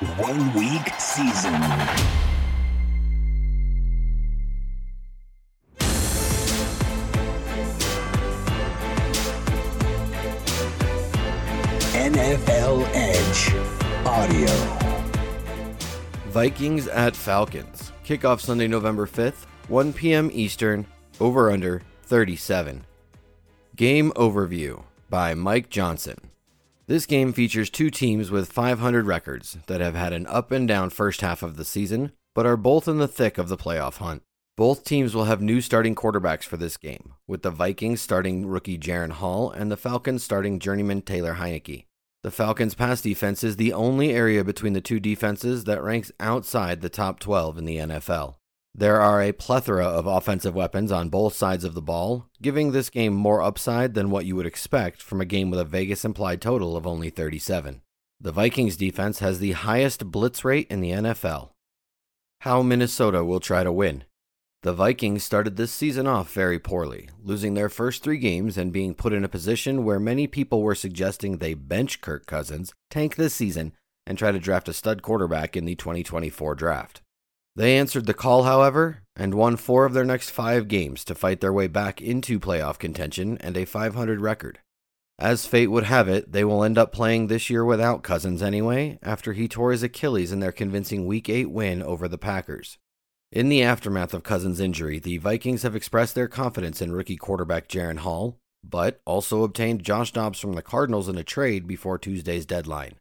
One week season. NFL Edge Audio. Vikings at Falcons. Kickoff Sunday, November 5th, 1 p.m. Eastern, over under 37. Game Overview by Mike Johnson. This game features two teams with 500 records that have had an up and down first half of the season, but are both in the thick of the playoff hunt. Both teams will have new starting quarterbacks for this game, with the Vikings starting rookie Jaren Hall and the Falcons starting journeyman Taylor Heinicke. The Falcons' pass defense is the only area between the two defenses that ranks outside the top 12 in the NFL. There are a plethora of offensive weapons on both sides of the ball, giving this game more upside than what you would expect from a game with a Vegas implied total of only 37. The Vikings defense has the highest blitz rate in the NFL. How Minnesota will try to win. The Vikings started this season off very poorly, losing their first three games and being put in a position where many people were suggesting they bench Kirk Cousins, tank this season, and try to draft a stud quarterback in the 2024 draft. They answered the call, however, and won four of their next five games to fight their way back into playoff contention and a 500 record. As fate would have it, they will end up playing this year without Cousins anyway, after he tore his Achilles in their convincing Week 8 win over the Packers. In the aftermath of Cousins' injury, the Vikings have expressed their confidence in rookie quarterback Jaren Hall, but also obtained Josh Dobbs from the Cardinals in a trade before Tuesday's deadline.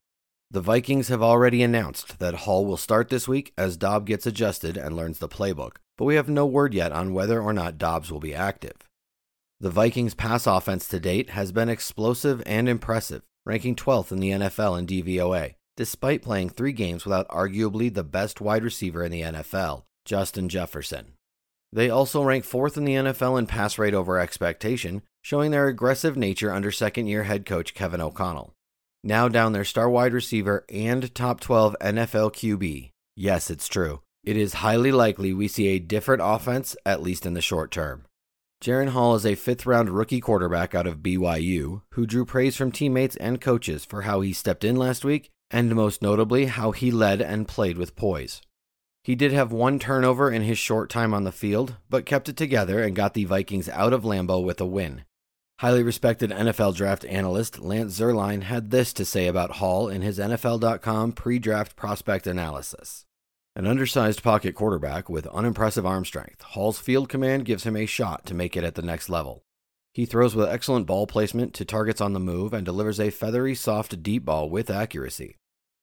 The Vikings have already announced that Hall will start this week as Dobbs gets adjusted and learns the playbook, but we have no word yet on whether or not Dobbs will be active. The Vikings' pass offense to date has been explosive and impressive, ranking 12th in the NFL in DVOA, despite playing three games without arguably the best wide receiver in the NFL, Justin Jefferson. They also rank fourth in the NFL in pass rate over expectation, showing their aggressive nature under second year head coach Kevin O'Connell. Now down their star wide receiver and top 12 NFL QB. Yes, it's true. It is highly likely we see a different offense, at least in the short term. Jaren Hall is a fifth round rookie quarterback out of BYU who drew praise from teammates and coaches for how he stepped in last week and most notably how he led and played with poise. He did have one turnover in his short time on the field, but kept it together and got the Vikings out of Lambeau with a win. Highly respected NFL draft analyst Lance Zierlein had this to say about Hall in his NFL.com pre draft prospect analysis. An undersized pocket quarterback with unimpressive arm strength, Hall's field command gives him a shot to make it at the next level. He throws with excellent ball placement to targets on the move and delivers a feathery, soft, deep ball with accuracy.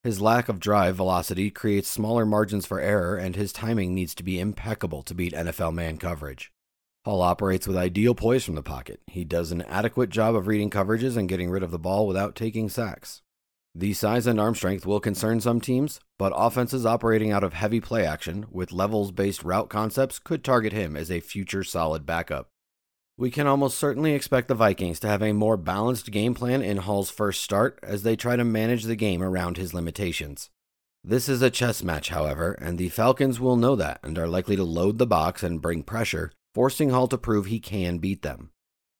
His lack of drive velocity creates smaller margins for error, and his timing needs to be impeccable to beat NFL man coverage. Hall operates with ideal poise from the pocket. He does an adequate job of reading coverages and getting rid of the ball without taking sacks. The size and arm strength will concern some teams, but offenses operating out of heavy play action with levels based route concepts could target him as a future solid backup. We can almost certainly expect the Vikings to have a more balanced game plan in Hall's first start as they try to manage the game around his limitations. This is a chess match, however, and the Falcons will know that and are likely to load the box and bring pressure, forcing Hall to prove he can beat them.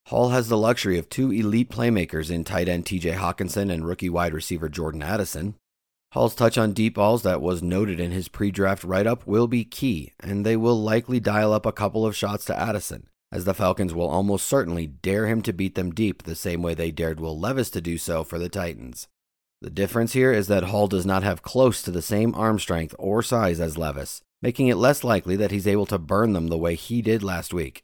Hall has the luxury of two elite playmakers in tight end TJ Hockenson and rookie wide receiver Jordan Addison. Hall's touch on deep balls that was noted in his pre draft write up will be key, and they will likely dial up a couple of shots to Addison as the Falcons will almost certainly dare him to beat them deep the same way they dared Will Levis to do so for the Titans. The difference here is that Hall does not have close to the same arm strength or size as Levis, making it less likely that he's able to burn them the way he did last week.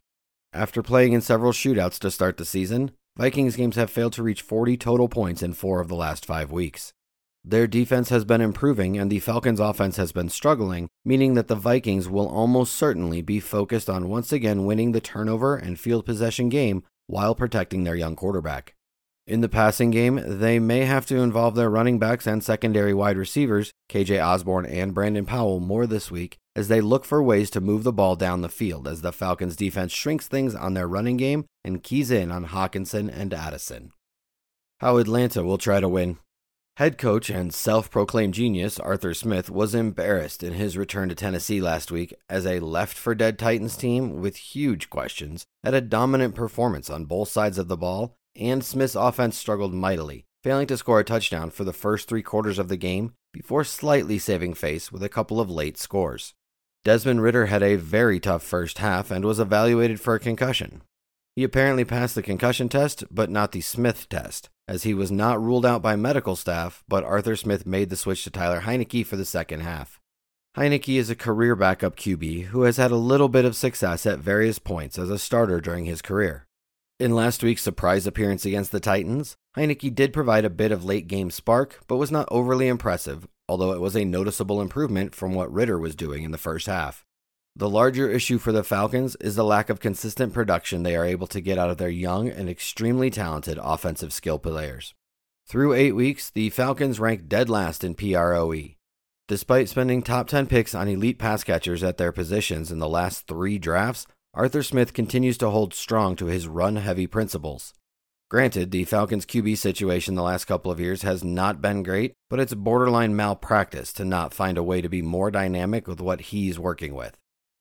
After playing in several shootouts to start the season, Vikings games have failed to reach 40 total points in four of the last five weeks. Their defense has been improving and the Falcons' offense has been struggling, meaning that the Vikings will almost certainly be focused on once again winning the turnover and field possession game while protecting their young quarterback. In the passing game, they may have to involve their running backs and secondary wide receivers, KJ Osborn and Brandon Powell, more this week as they look for ways to move the ball down the field as the Falcons' defense shrinks things on their running game and keys in on Hockenson and Addison. How Atlanta will try to win. Head coach and self proclaimed genius Arthur Smith was embarrassed in his return to Tennessee last week as a left for dead Titans team with huge questions had a dominant performance on both sides of the ball, and Smith's offense struggled mightily, failing to score a touchdown for the first three quarters of the game, before slightly saving face with a couple of late scores. Desmond Ridder had a very tough first half and was evaluated for a concussion. He apparently passed the concussion test, but not the Smith test, as he was not ruled out by medical staff, but Arthur Smith made the switch to Tyler Heinicke for the second half. Heinicke is a career backup QB who has had a little bit of success at various points as a starter during his career. In last week's surprise appearance against the Titans, Heinicke did provide a bit of late game spark, but was not overly impressive, although it was a noticeable improvement from what Ridder was doing in the first half. The larger issue for the Falcons is the lack of consistent production they are able to get out of their young and extremely talented offensive skill players. Through eight weeks, the Falcons rank dead last in PROE. Despite spending top 10 picks on elite pass catchers at their positions in the last three drafts, Arthur Smith continues to hold strong to his run heavy principles. Granted, the Falcons' QB situation the last couple of years has not been great, but it's borderline malpractice to not find a way to be more dynamic with what he's working with.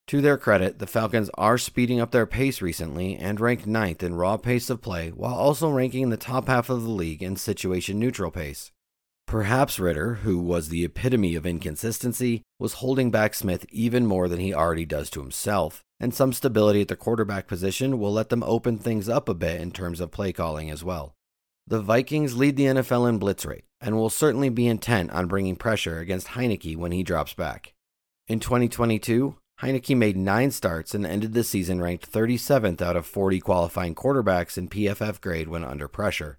To their credit, the Falcons are speeding up their pace recently and rank ninth in raw pace of play while also ranking in the top half of the league in situation neutral pace. Perhaps Ridder, who was the epitome of inconsistency, was holding back Smith even more than he already does to himself, and some stability at the quarterback position will let them open things up a bit in terms of play calling as well. The Vikings lead the NFL in blitz rate and will certainly be intent on bringing pressure against Heinicke when he drops back. In 2022, Heinicke made nine starts and ended the season ranked 37th out of 40 qualifying quarterbacks in PFF grade when under pressure.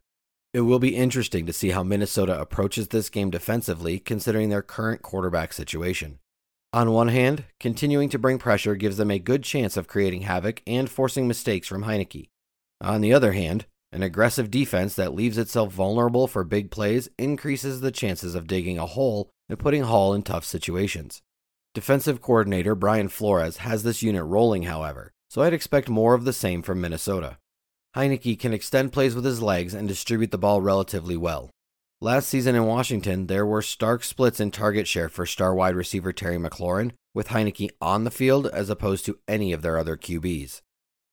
It will be interesting to see how Minnesota approaches this game defensively considering their current quarterback situation. On one hand, continuing to bring pressure gives them a good chance of creating havoc and forcing mistakes from Heinicke. On the other hand, an aggressive defense that leaves itself vulnerable for big plays increases the chances of digging a hole and putting Hall in tough situations. Defensive coordinator Brian Flores has this unit rolling, however, so I'd expect more of the same from Minnesota. Heinicke can extend plays with his legs and distribute the ball relatively well. Last season in Washington, there were stark splits in target share for star wide receiver Terry McLaurin, with Heinicke on the field as opposed to any of their other QBs.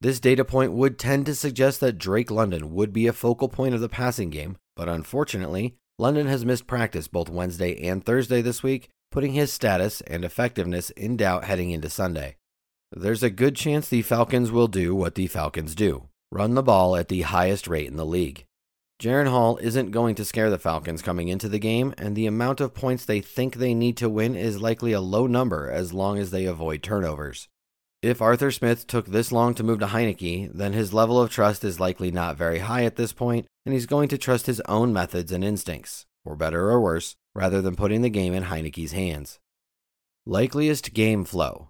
This data point would tend to suggest that Drake London would be a focal point of the passing game, but unfortunately, London has missed practice both Wednesday and Thursday this week, putting his status and effectiveness in doubt heading into Sunday. There's a good chance the Falcons will do what the Falcons do run the ball at the highest rate in the league. Jaren Hall isn't going to scare the Falcons coming into the game, and the amount of points they think they need to win is likely a low number as long as they avoid turnovers. If Arthur Smith took this long to move to Heinicke, then his level of trust is likely not very high at this point, and he's going to trust his own methods and instincts, for better or worse, rather than putting the game in Heinicke's hands. Likeliest game flow.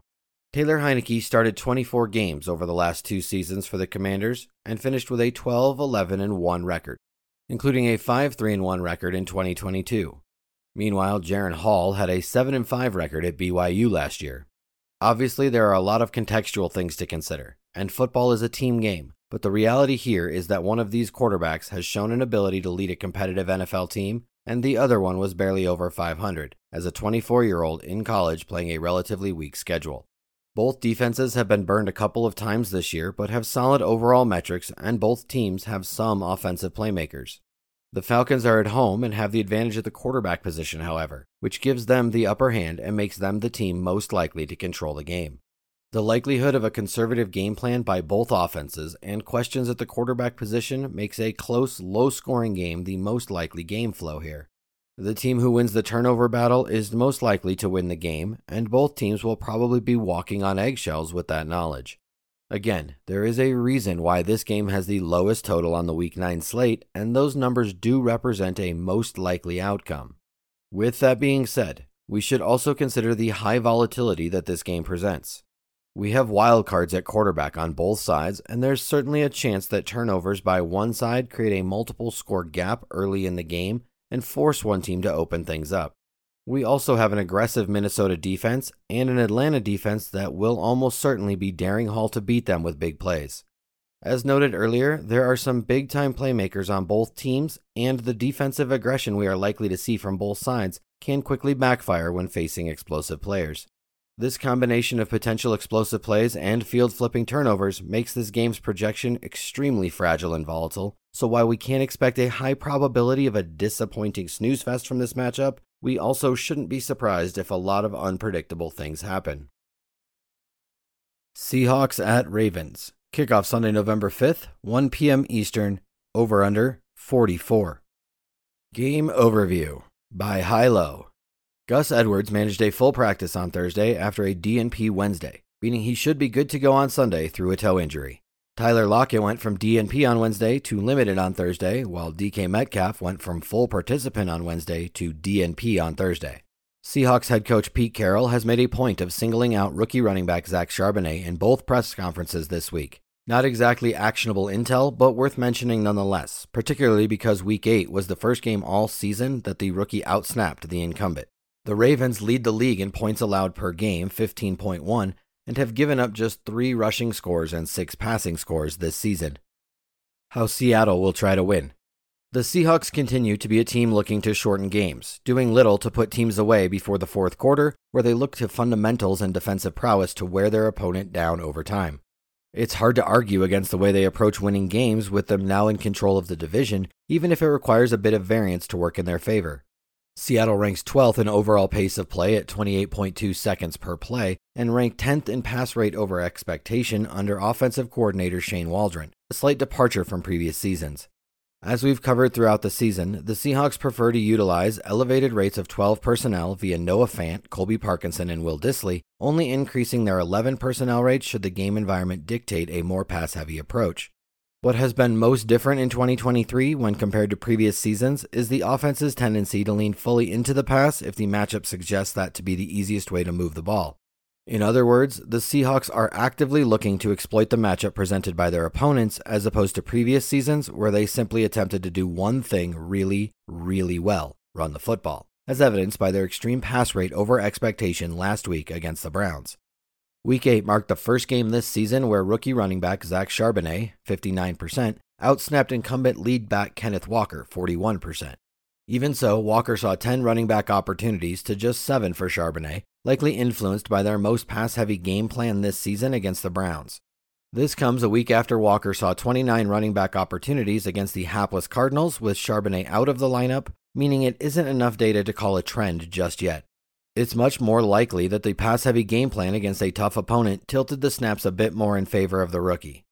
Taylor Heinicke started 24 games over the last two seasons for the Commanders and finished with a 12 11 1 record, including a 5 3 1 record in 2022. Meanwhile, Jaren Hall had a 7 5 record at BYU last year. Obviously, there are a lot of contextual things to consider, and football is a team game, but the reality here is that one of these quarterbacks has shown an ability to lead a competitive NFL team, and the other one was barely over 500 as a 24 year old in college playing a relatively weak schedule. Both defenses have been burned a couple of times this year, but have solid overall metrics, and both teams have some offensive playmakers. The Falcons are at home and have the advantage of the quarterback position, however, which gives them the upper hand and makes them the team most likely to control the game. The likelihood of a conservative game plan by both offenses and questions at the quarterback position makes a close, low scoring game the most likely game flow here. The team who wins the turnover battle is most likely to win the game, and both teams will probably be walking on eggshells with that knowledge. Again, there is a reason why this game has the lowest total on the Week 9 slate, and those numbers do represent a most likely outcome. With that being said, we should also consider the high volatility that this game presents. We have wildcards at quarterback on both sides, and there's certainly a chance that turnovers by one side create a multiple score gap early in the game and force one team to open things up. We also have an aggressive Minnesota defense and an Atlanta defense that will almost certainly be daring Hall to beat them with big plays. As noted earlier, there are some big time playmakers on both teams, and the defensive aggression we are likely to see from both sides can quickly backfire when facing explosive players. This combination of potential explosive plays and field flipping turnovers makes this game's projection extremely fragile and volatile, so while we can't expect a high probability of a disappointing snooze fest from this matchup, we also shouldn't be surprised if a lot of unpredictable things happen. Seahawks at Ravens. Kickoff Sunday, November 5th, 1 p.m. Eastern, over under 44. Game Overview by High Low. Gus Edwards managed a full practice on Thursday after a DNP Wednesday, meaning he should be good to go on Sunday through a toe injury. Tyler Lockett went from DNP on Wednesday to limited on Thursday, while DK Metcalf went from full participant on Wednesday to DNP on Thursday. Seahawks head coach Pete Carroll has made a point of singling out rookie running back Zach Charbonnet in both press conferences this week. Not exactly actionable intel, but worth mentioning nonetheless, particularly because Week 8 was the first game all season that the rookie outsnapped the incumbent. The Ravens lead the league in points allowed per game, 15.1, and have given up just three rushing scores and six passing scores this season. How Seattle will try to win. The Seahawks continue to be a team looking to shorten games, doing little to put teams away before the fourth quarter, where they look to fundamentals and defensive prowess to wear their opponent down over time. It's hard to argue against the way they approach winning games with them now in control of the division, even if it requires a bit of variance to work in their favor. Seattle ranks 12th in overall pace of play at 28.2 seconds per play and ranked 10th in pass rate over expectation under offensive coordinator Shane Waldron, a slight departure from previous seasons. As we've covered throughout the season, the Seahawks prefer to utilize elevated rates of 12 personnel via Noah Fant, Colby Parkinson, and Will Dissly, only increasing their 11 personnel rates should the game environment dictate a more pass heavy approach. What has been most different in 2023 when compared to previous seasons is the offense's tendency to lean fully into the pass if the matchup suggests that to be the easiest way to move the ball. In other words, the Seahawks are actively looking to exploit the matchup presented by their opponents as opposed to previous seasons where they simply attempted to do one thing really, really well run the football, as evidenced by their extreme pass rate over expectation last week against the Browns. Week 8 marked the first game this season where rookie running back Zach Charbonnet, 59%, outsnapped incumbent lead back Kenneth Walker, 41%. Even so, Walker saw 10 running back opportunities to just 7 for Charbonnet, likely influenced by their most pass heavy game plan this season against the Browns. This comes a week after Walker saw 29 running back opportunities against the hapless Cardinals with Charbonnet out of the lineup, meaning it isn't enough data to call a trend just yet. It's much more likely that the pass heavy game plan against a tough opponent tilted the snaps a bit more in favor of the rookie.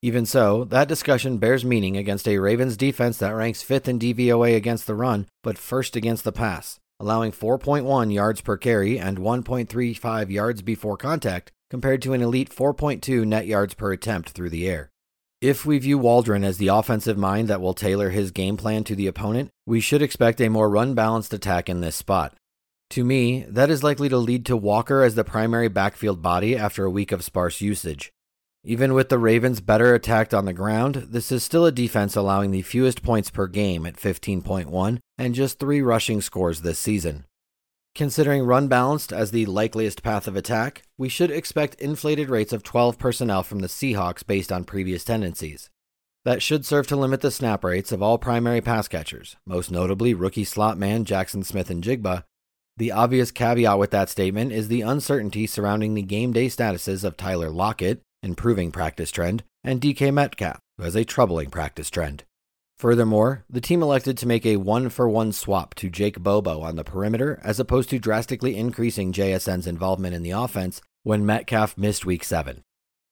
Even so, that discussion bears meaning against a Ravens defense that ranks 5th in DVOA against the run, but first against the pass, allowing 4.1 yards per carry and 1.35 yards before contact, compared to an elite 4.2 net yards per attempt through the air. If we view Waldron as the offensive mind that will tailor his game plan to the opponent, we should expect a more run balanced attack in this spot. To me, that is likely to lead to Walker as the primary backfield body after a week of sparse usage. Even with the Ravens better attacked on the ground, this is still a defense allowing the fewest points per game at 15.1 and just three rushing scores this season. Considering run balanced as the likeliest path of attack, we should expect inflated rates of 12 personnel from the Seahawks based on previous tendencies. That should serve to limit the snap rates of all primary pass catchers, most notably rookie slot man Jackson Smith-Njigba, the obvious caveat with that statement is the uncertainty surrounding the game day statuses of Tyler Lockett, improving practice trend, and DK Metcalf, who has a troubling practice trend. Furthermore, the team elected to make a one for one swap to Jake Bobo on the perimeter as opposed to drastically increasing JSN's involvement in the offense when Metcalf missed week 7.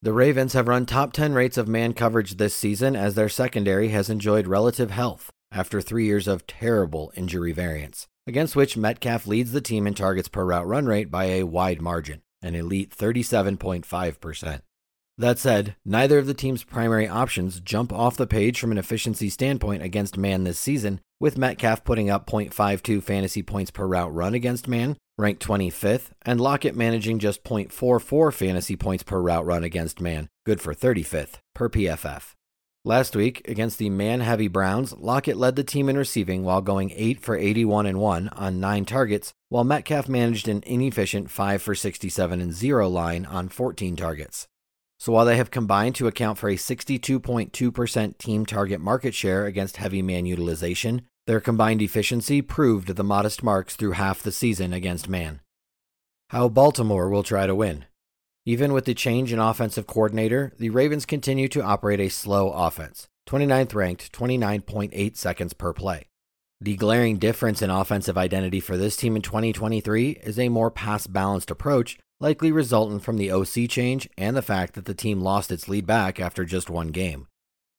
The Ravens have run top 10 rates of man coverage this season as their secondary has enjoyed relative health after three years of terrible injury variance against which Metcalf leads the team in targets per route run rate by a wide margin, an elite 37.5%. That said, neither of the team's primary options jump off the page from an efficiency standpoint against man this season, with Metcalf putting up 0.52 fantasy points per route run against man, ranked 25th, and Lockett managing just 0.44 fantasy points per route run against man, good for 35th, per PFF. Last week, against the man heavy Browns, Lockett led the team in receiving while going 8 for 81 and 1 on 9 targets, while Metcalf managed an inefficient 5 for 67 and 0 line on 14 targets. So while they have combined to account for a 62.2% team target market share against heavy man utilization, their combined efficiency proved the modest marks through half the season against man. How Baltimore will try to win. Even with the change in offensive coordinator, the Ravens continue to operate a slow offense, 29th ranked, 29.8 seconds per play. The glaring difference in offensive identity for this team in 2023 is a more pass balanced approach, likely resultant from the OC change and the fact that the team lost its lead back after just one game.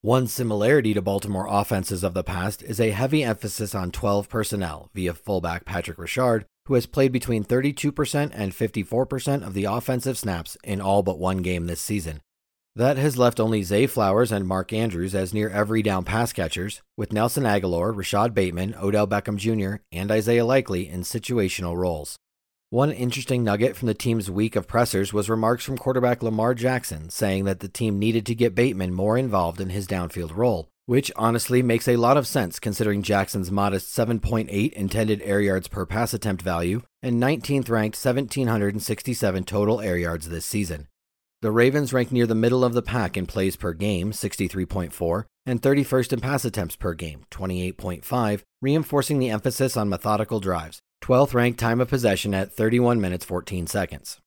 One similarity to Baltimore offenses of the past is a heavy emphasis on 12 personnel via fullback Patrick Ricard, who has played between 32% and 54% of the offensive snaps in all but one game this season. That has left only Zay Flowers and Mark Andrews as near every down pass catchers, with Nelson Agholor, Rashod Bateman, Odell Beckham Jr., and Isaiah Likely in situational roles. One interesting nugget from the team's week of pressers was remarks from quarterback Lamar Jackson saying that the team needed to get Bateman more involved in his downfield role, which honestly makes a lot of sense considering Jackson's modest 7.8 intended air yards per pass attempt value and 19th ranked 1767 total air yards this season. The Ravens rank near the middle of the pack in plays per game, 63.4, and 31st in pass attempts per game, 28.5, reinforcing the emphasis on methodical drives, 12th ranked time of possession at 31 minutes 14 seconds.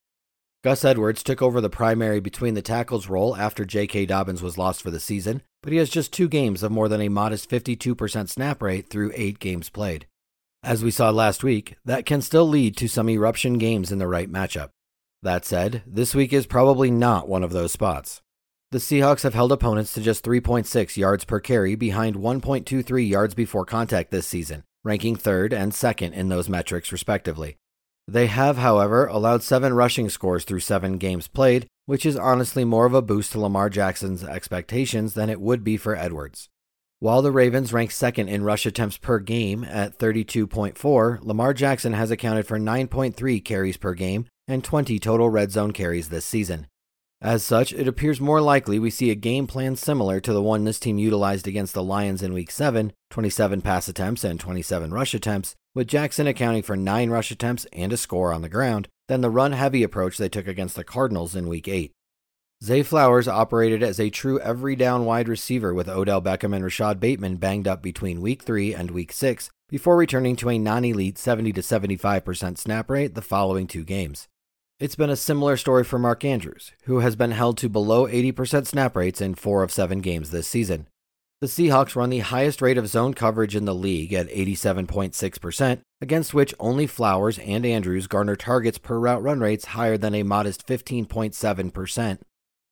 Gus Edwards took over the primary between the tackles role after J.K. Dobbins was lost for the season, but he has just two games of more than a modest 52% snap rate through eight games played. As we saw last week, that can still lead to some eruption games in the right matchup. That said, this week is probably not one of those spots. The Seahawks have held opponents to just 3.6 yards per carry behind 1.23 yards before contact this season, ranking third and second in those metrics, respectively. They have, however, allowed seven rushing scores through seven games played, which is honestly more of a boost to Lamar Jackson's expectations than it would be for Edwards. While the Ravens rank second in rush attempts per game at 32.4, Lamar Jackson has accounted for 9.3 carries per game and 20 total red zone carries this season. As such, it appears more likely we see a game plan similar to the one this team utilized against the Lions in Week 7 27 pass attempts and 27 rush attempts, with Jackson accounting for 9 rush attempts and a score on the ground, than the run heavy approach they took against the Cardinals in Week 8. Zay Flowers operated as a true every down wide receiver with Odell Beckham and Rashod Bateman banged up between Week 3 and Week 6 before returning to a non elite 70 75% snap rate the following two games. It's been a similar story for Mark Andrews, who has been held to below 80% snap rates in four of seven games this season. The Seahawks run the highest rate of zone coverage in the league at 87.6%, against which only Flowers and Andrews garner targets per route run rates higher than a modest 15.7%.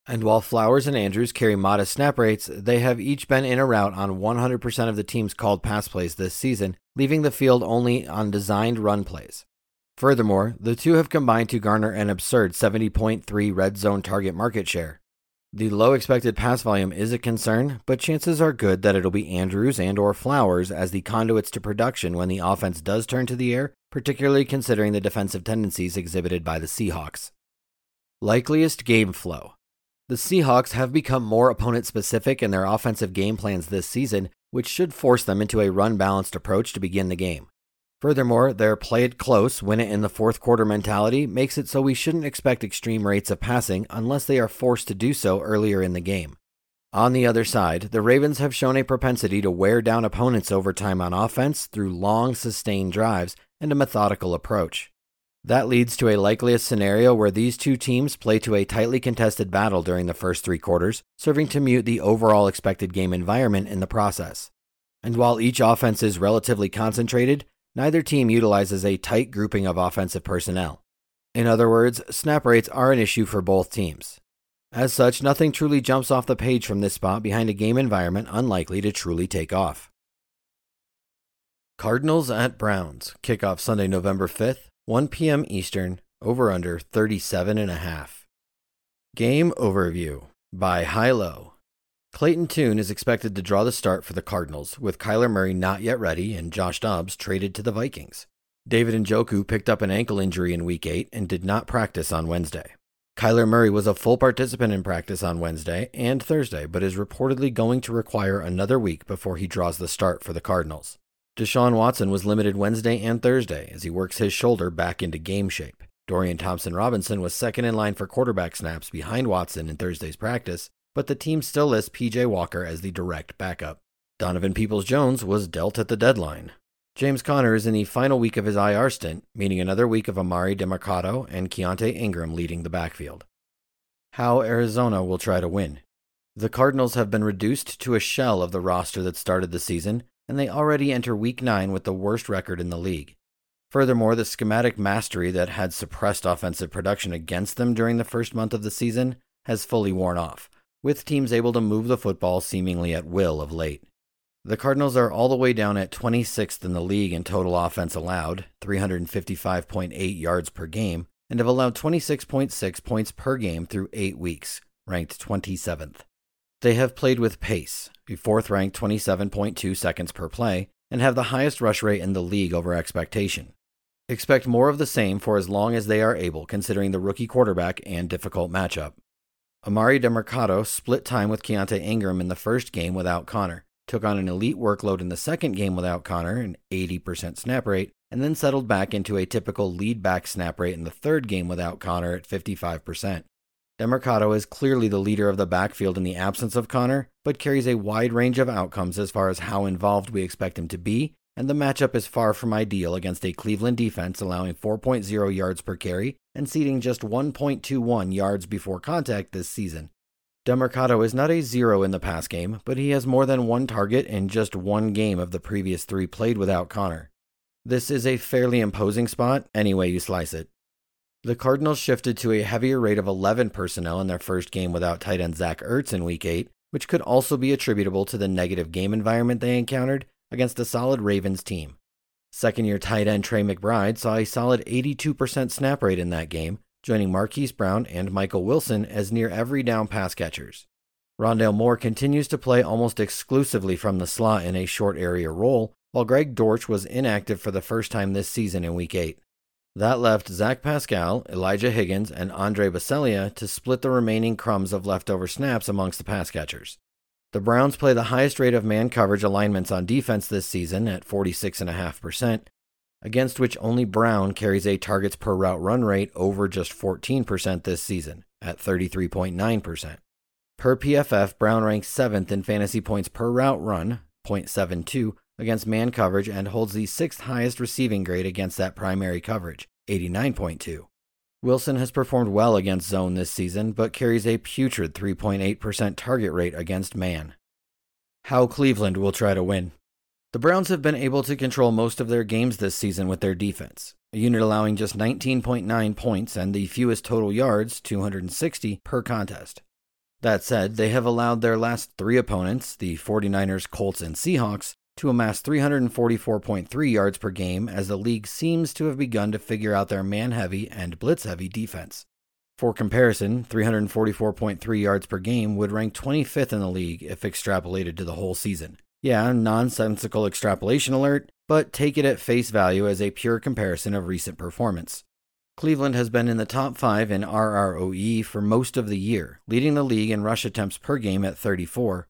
And while Flowers and Andrews carry modest snap rates, they have each been in a route on 100% of the team's called pass plays this season, leaving the field only on designed run plays. Furthermore, the two have combined to garner an absurd 70.3 red zone target market share. The low expected pass volume is a concern, but chances are good that it'll be Andrews and or Flowers as the conduits to production when the offense does turn to the air, particularly considering the defensive tendencies exhibited by the Seahawks. Likeliest game flow. The Seahawks have become more opponent specific in their offensive game plans this season, which should force them into a run balanced approach to begin the game. Furthermore, their play it close, win it in the fourth quarter mentality makes it so we shouldn't expect extreme rates of passing unless they are forced to do so earlier in the game. On the other side, the Ravens have shown a propensity to wear down opponents over time on offense through long, sustained drives and a methodical approach. That leads to a likeliest scenario where these two teams play to a tightly contested battle during the first three quarters, serving to mute the overall expected game environment in the process. And while each offense is relatively concentrated, neither team utilizes a tight grouping of offensive personnel. In other words, snap rates are an issue for both teams. As such, nothing truly jumps off the page from this spot behind a game environment unlikely to truly take off. Cardinals at Browns, kickoff Sunday, November 5th, 1 p.m. Eastern, over under 37 and a half. Game overview by High Low. Clayton Tune is expected to draw the start for the Cardinals, with Kyler Murray not yet ready and Josh Dobbs traded to the Vikings. David Njoku picked up an ankle injury in Week 8 and did not practice on Wednesday. Kyler Murray was a full participant in practice on Wednesday and Thursday, but is reportedly going to require another week before he draws the start for the Cardinals. Deshaun Watson was limited Wednesday and Thursday as he works his shoulder back into game shape. Dorian Thompson Robinson was second in line for quarterback snaps behind Watson in Thursday's practice, but the team still lists PJ Walker as the direct backup. Donovan Peoples Jones was dealt at the deadline. James Conner is in the final week of his IR stint, meaning another week of Emari Demercado and Keaontay Ingram leading the backfield. How Arizona will try to win. The Cardinals have been reduced to a shell of the roster that started the season, and they already enter week 9 with the worst record in the league. Furthermore, the schematic mastery that had suppressed offensive production against them during the first month of the season has fully worn off, with teams able to move the football seemingly at will of late. The Cardinals are all the way down at 26th in the league in total offense allowed, 355.8 yards per game, and have allowed 26.6 points per game through eight weeks, ranked 27th. They have played with pace, fourth ranked 27.2 seconds per play, and have the highest rush rate in the league over expectation. Expect more of the same for as long as they are able, considering the rookie quarterback and difficult matchup. Emari Demercado split time with Keaontay Ingram in the first game without Conner, took on an elite workload in the second game without Conner, an 80% snap rate, and then settled back into a typical lead back snap rate in the third game without Conner at 55%. Demercado is clearly the leader of the backfield in the absence of Conner, but carries a wide range of outcomes as far as how involved we expect him to be, and the matchup is far from ideal against a Cleveland defense allowing 4.0 yards per carry and ceding just 1.21 yards before contact this season. Demercado is not a zero in the pass game, but he has more than one target in just one game of the previous three played without Conner. This is a fairly imposing spot, any way you slice it. The Cardinals shifted to a heavier rate of 11 personnel in their first game without tight end Zach Ertz in Week 8, which could also be attributable to the negative game environment they encountered against a solid Ravens team. Second year tight end Trey McBride saw a solid 82% snap rate in that game, joining Marquise Brown and Michael Wilson as near every down pass catchers. Rondale Moore continues to play almost exclusively from the slot in a short area role, while Greg Dortch was inactive for the first time this season in Week 8. That left Zach Pascal, Elijah Higgins, and Andre Baccellia to split the remaining crumbs of leftover snaps amongst the pass catchers. The Browns play the highest rate of man coverage alignments on defense this season at 46.5%, against which only Brown carries a targets per route run rate over just 14% this season at 33.9%. Per PFF, Brown ranks 7th in fantasy points per route run, 0.72, against man coverage and holds the sixth highest receiving grade against that primary coverage, 89.2. Wilson has performed well against zone this season, but carries a putrid 3.8% target rate against man. How Cleveland will try to win. The Browns have been able to control most of their games this season with their defense, a unit allowing just 19.9 points and the fewest total yards, 260, per contest. That said, they have allowed their last three opponents, the 49ers, Colts, and Seahawks, to amass 344.3 yards per game as the league seems to have begun to figure out their man heavy and blitz heavy defense. For comparison, 344.3 yards per game would rank 25th in the league if extrapolated to the whole season. Yeah, nonsensical extrapolation alert, but take it at face value as a pure comparison of recent performance. Cleveland has been in the top 5 in RROE for most of the year, leading the league in rush attempts per game at 34,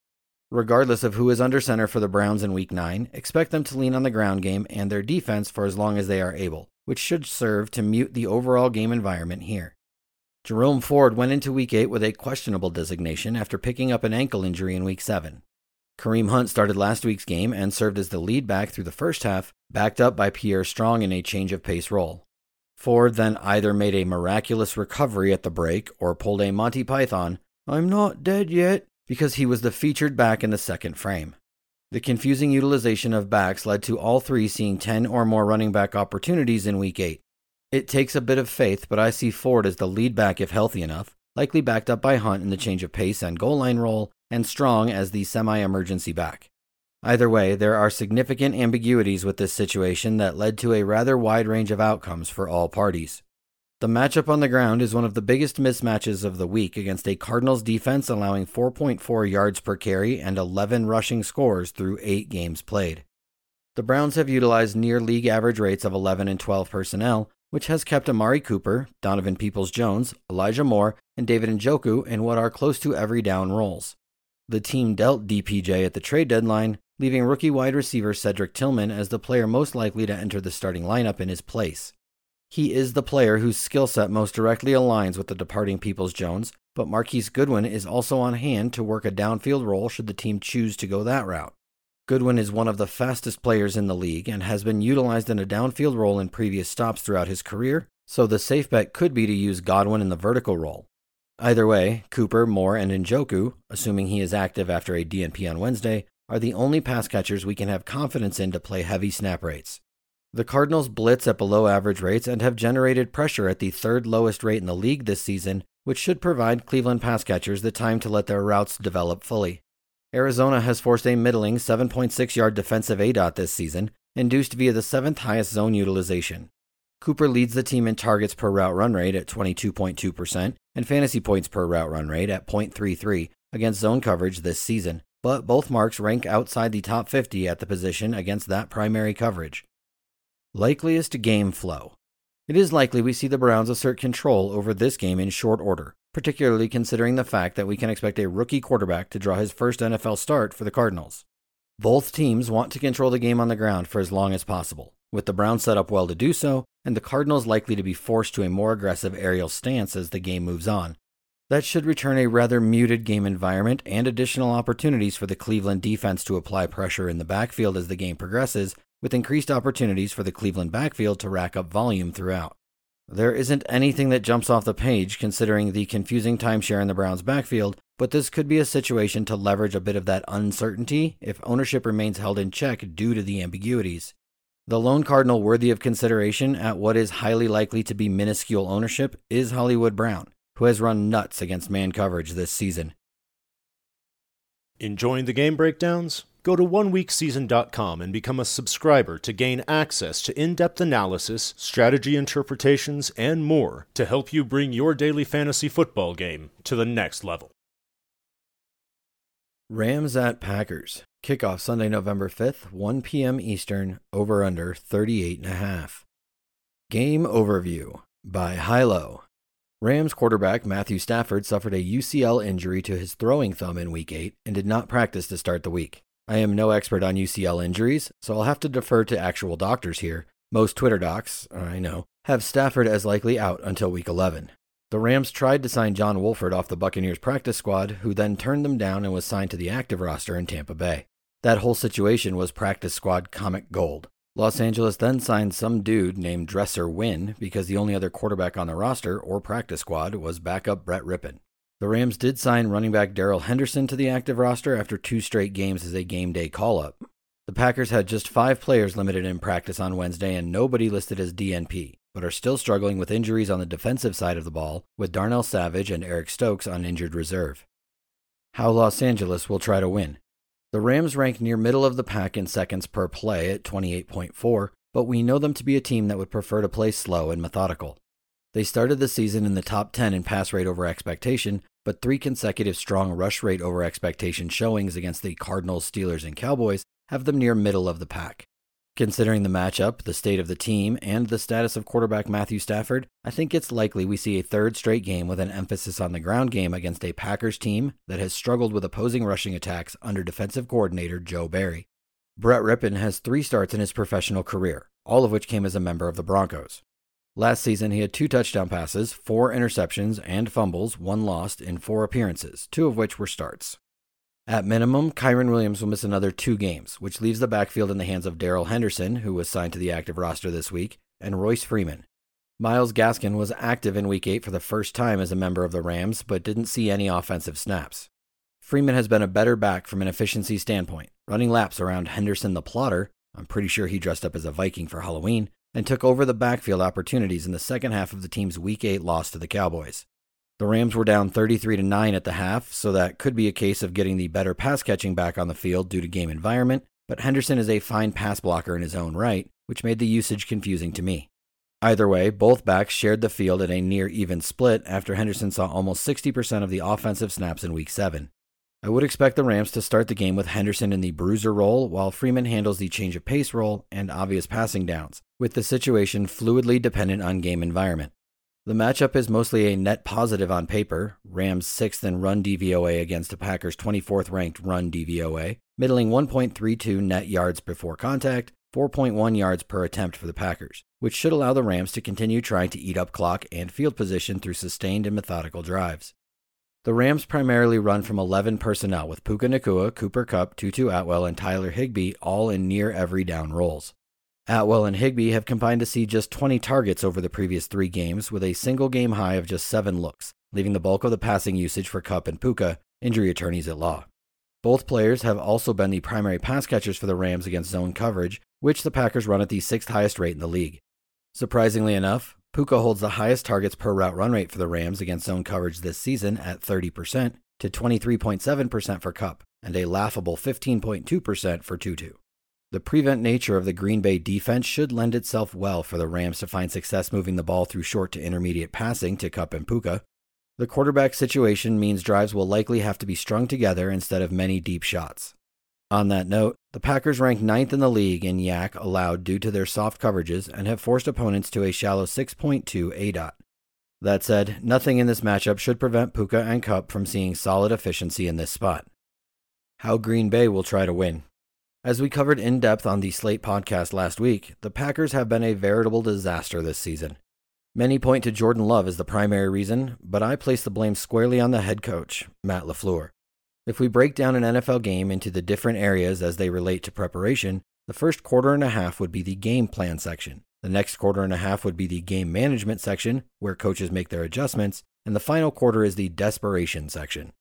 Regardless of who is under center for the Browns in Week 9, expect them to lean on the ground game and their defense for as long as they are able, which should serve to mute the overall game environment here. Jerome Ford went into Week 8 with a questionable designation after picking up an ankle injury in Week 7. Kareem Hunt started last week's game and served as the lead back through the first half, backed up by Pierre Strong in a change of pace role. Ford then either made a miraculous recovery at the break or pulled a Monty Python, I'm not dead yet because he was the featured back in the second frame. The confusing utilization of backs led to all three seeing 10 or more running back opportunities in Week 8. It takes a bit of faith, but I see Ford as the lead back if healthy enough, likely backed up by Hunt in the change of pace and goal line role, and Strong as the semi emergency back. Either way, there are significant ambiguities with this situation that led to a rather wide range of outcomes for all parties. The matchup on the ground is one of the biggest mismatches of the week against a Cardinals defense allowing 4.4 yards per carry and 11 rushing scores through 8 games played. The Browns have utilized near league average rates of 11 and 12 personnel, which has kept Amari Cooper, Donovan Peoples Jones, Elijah Moore, and David Njoku in what are close to every down roles. The team dealt DPJ at the trade deadline, leaving rookie wide receiver Cedric Tillman as the player most likely to enter the starting lineup in his place. He is the player whose skill set most directly aligns with the departing Peoples Jones, but Marquise Goodwin is also on hand to work a downfield role should the team choose to go that route. Goodwin is one of the fastest players in the league and has been utilized in a downfield role in previous stops throughout his career, so the safe bet could be to use Godwin in the vertical role. Either way, Cooper, Moore, and Njoku, assuming he is active after a DNP on Wednesday, are the only pass catchers we can have confidence in to play heavy snap rates. The Cardinals blitz at below average rates and have generated pressure at the third lowest rate in the league this season, which should provide Cleveland pass catchers the time to let their routes develop fully. Arizona has forced a middling 7.6 yard defensive ADOT this season, induced via the seventh highest zone utilization. Cooper leads the team in targets per route run rate at 22.2% and fantasy points per route run rate at 0.33 against zone coverage this season, but both marks rank outside the top 50 at the position against that primary coverage. Likeliest game flow. It is likely we see the Browns assert control over this game in short order, particularly considering the fact that we can expect a rookie quarterback to draw his first NFL start for the Cardinals. Both teams want to control the game on the ground for as long as possible, with the Browns set up well to do so, and the Cardinals likely to be forced to a more aggressive aerial stance as the game moves on. That should return a rather muted game environment and additional opportunities for the Cleveland defense to apply pressure in the backfield as the game progresses, with increased opportunities for the Cleveland backfield to rack up volume throughout. There isn't anything that jumps off the page considering the confusing timeshare in the Browns' backfield, but this could be a situation to leverage a bit of that uncertainty if ownership remains held in check due to the ambiguities. The lone cardinal worthy of consideration at what is highly likely to be minuscule ownership is Hollywood Brown, who has run nuts against man coverage this season. Enjoying the game breakdowns? Go to oneweekseason.com and become a subscriber to gain access to in depth analysis, strategy interpretations, and more to help you bring your daily fantasy football game to the next level. Rams at Packers. Kickoff Sunday, November 5th, 1 p.m. Eastern, over under 38.5. Game Overview by Hilo. Rams quarterback Matthew Stafford suffered a UCL injury to his throwing thumb in week 8 and did not practice to start the week. I am no expert on UCL injuries, so I'll have to defer to actual doctors here. Most Twitter docs, uh, I know, have Stafford as likely out until week 11. The Rams tried to sign John Wolford off the Buccaneers practice squad, who then turned them down and was signed to the active roster in Tampa Bay. That whole situation was practice squad comic gold. Los Angeles then signed some dude named Dresser Winn because the only other quarterback on the roster or practice squad was backup Brett Rypien. The Rams did sign running back Darrell Henderson to the active roster after two straight games as a game day call up. The Packers had just five players limited in practice on Wednesday and nobody listed as DNP, but are still struggling with injuries on the defensive side of the ball, with Darnell Savage and Eric Stokes on injured reserve. How Los Angeles will try to win. The Rams rank near middle of the pack in seconds per play at 28.4, but we know them to be a team that would prefer to play slow and methodical. They started the season in the top 10 in pass rate over expectation, but three consecutive strong rush rate over expectation showings against the Cardinals, Steelers, and Cowboys have them near middle of the pack. Considering the matchup, the state of the team, and the status of quarterback Matthew Stafford, I think it's likely we see a third straight game with an emphasis on the ground game against a Packers team that has struggled with opposing rushing attacks under defensive coordinator Joe Barry. Brett Rypien has three starts in his professional career, all of which came as a member of the Broncos. Last season, he had two touchdown passes, four interceptions, and fumbles, one lost, in four appearances, two of which were starts. At minimum, Kyren Williams will miss another two games, which leaves the backfield in the hands of Darrell Henderson, who was signed to the active roster this week, and Royce Freeman. Myles Gaskin was active in Week 8 for the first time as a member of the Rams, but didn't see any offensive snaps. Freeman has been a better back from an efficiency standpoint, running laps around Henderson the Plotter. I'm pretty sure he dressed up as a Viking for Halloween, and took over the backfield opportunities in the second half of the team's Week 8 loss to the Cowboys. The Rams were down 33 to 9 at the half, so that could be a case of getting the better pass catching back on the field due to game environment, but Henderson is a fine pass blocker in his own right, which made the usage confusing to me. Either way, both backs shared the field at a near even split after Henderson saw almost 60% of the offensive snaps in week 7. I would expect the Rams to start the game with Henderson in the bruiser role while Freeman handles the change of pace role and obvious passing downs, with the situation fluidly dependent on game environment. The matchup is mostly a net positive on paper, Rams 6th in run DVOA against the Packers 24th ranked run DVOA, middling 1.32 net yards before contact, 4.1 yards per attempt for the Packers, which should allow the Rams to continue trying to eat up clock and field position through sustained and methodical drives. The Rams primarily run from 11 personnel with Puka Nacua, Cooper Kupp, Tutu Atwell, and Tyler Higbee all in near every down roles. Atwell and Higbee have combined to see just 20 targets over the previous three games with a single game high of just seven looks, leaving the bulk of the passing usage for Kupp and Puka, injury attorneys at law. Both players have also been the primary pass catchers for the Rams against zone coverage, which the Packers run at the sixth highest rate in the league. Surprisingly enough, Puka holds the highest targets per route run rate for the Rams against zone coverage this season at 30% to 23.7% for Kupp and a laughable 15.2% for Tutu. The prevent nature of the Green Bay defense should lend itself well for the Rams to find success moving the ball through short to intermediate passing to Kupp and Puka. The quarterback situation means drives will likely have to be strung together instead of many deep shots. On that note, the Packers rank ninth in the league in YAC allowed due to their soft coverages and have forced opponents to a shallow 6.2 ADOT. That said, nothing in this matchup should prevent Puka and Kupp from seeing solid efficiency in this spot. How Green Bay will try to win. As we covered in depth on the Slate podcast last week, the Packers have been a veritable disaster this season. Many point to Jordan Love as the primary reason, but I place the blame squarely on the head coach, Matt LaFleur. If we break down an NFL game into the different areas as they relate to preparation, the first quarter and a half would be the game plan section. The next quarter and a half would be the game management section, where coaches make their adjustments, and the final quarter is the desperation section.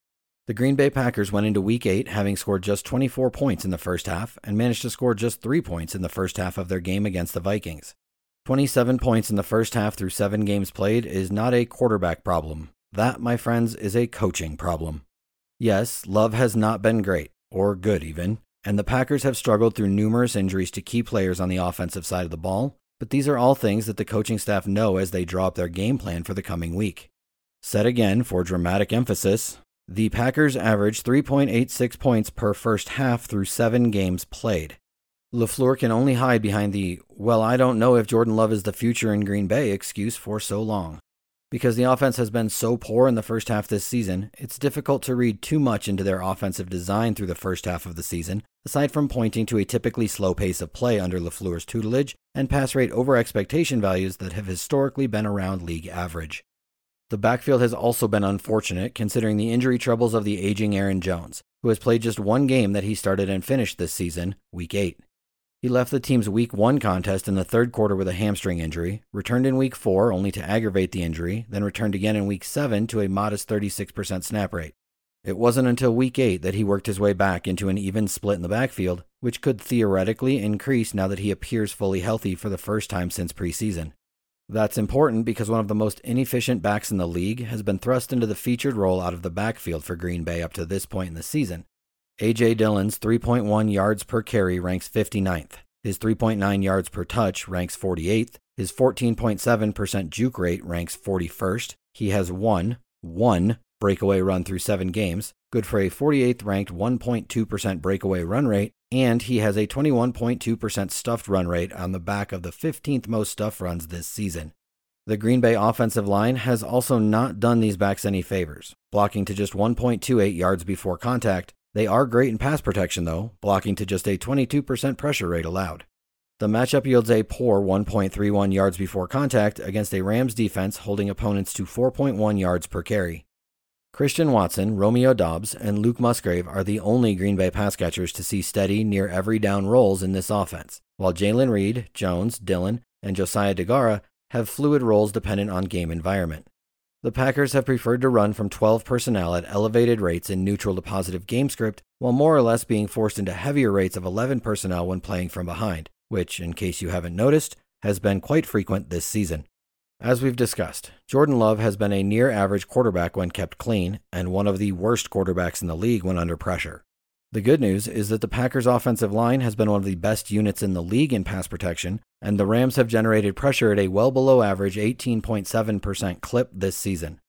The Green Bay Packers went into week 8 having scored just 24 points in the first half and managed to score just 3 points in the first half of their game against the Vikings. 27 points in the first half through 7 games played is not a quarterback problem. That, my friends, is a coaching problem. Yes, Love has not been great, or good even, and the Packers have struggled through numerous injuries to key players on the offensive side of the ball, but these are all things that the coaching staff know as they draw up their game plan for the coming week. Said again for dramatic emphasis, the Packers averaged 3.86 points per first half through seven games played. LaFleur can only hide behind the, well, I don't know if Jordan Love is the future in Green Bay excuse for so long. Because the offense has been so poor in the first half this season, it's difficult to read too much into their offensive design through the first half of the season, aside from pointing to a typically slow pace of play under LaFleur's tutelage and pass rate over expectation values that have historically been around league average. The backfield has also been unfortunate considering the injury troubles of the aging Aaron Jones, who has played just one game that he started and finished this season, Week 8. He left the team's Week 1 contest in the third quarter with a hamstring injury, returned in Week 4 only to aggravate the injury, then returned again in Week 7 to a modest 36% snap rate. It wasn't until Week 8 that he worked his way back into an even split in the backfield, which could theoretically increase now that he appears fully healthy for the first time since preseason. That's important because one of the most inefficient backs in the league has been thrust into the featured role out of the backfield for Green Bay up to this point in the season, A.J. Dillon's 3.1 yards per carry ranks 59th. His 3.9 yards per touch ranks 48th. His 14.7% juke rate ranks 41st. He has one, one breakaway run through seven games, good for a 48th ranked 1.2% breakaway run rate, and he has a 21.2% stuffed run rate on the back of the 15th most stuff runs this season. The Green Bay offensive line has also not done these backs any favors, blocking to just 1.28 yards before contact they are great in pass protection, though, blocking to just a 22% pressure rate allowed. The matchup yields a poor 1.31 yards before contact against a Rams defense holding opponents to 4.1 yards per carry. Christian Watson, Romeo Doubs, and Luke Musgrave are the only Green Bay pass catchers to see steady, near every down roles in this offense, while Jayden Reed, Jones, Dillon, and Josiah Deguara have fluid roles dependent on game environment. The Packers have preferred to run from 12 personnel at elevated rates in neutral to positive game script, while more or less being forced into heavier rates of 11 personnel when playing from behind, which, in case you haven't noticed, has been quite frequent this season. As we've discussed, Jordan Love has been a near average quarterback when kept clean, and one of the worst quarterbacks in the league when under pressure. The good news is that the Packers' offensive line has been one of the best units in the league in pass protection, and the Rams have generated pressure at a well below average 18.7% clip this season.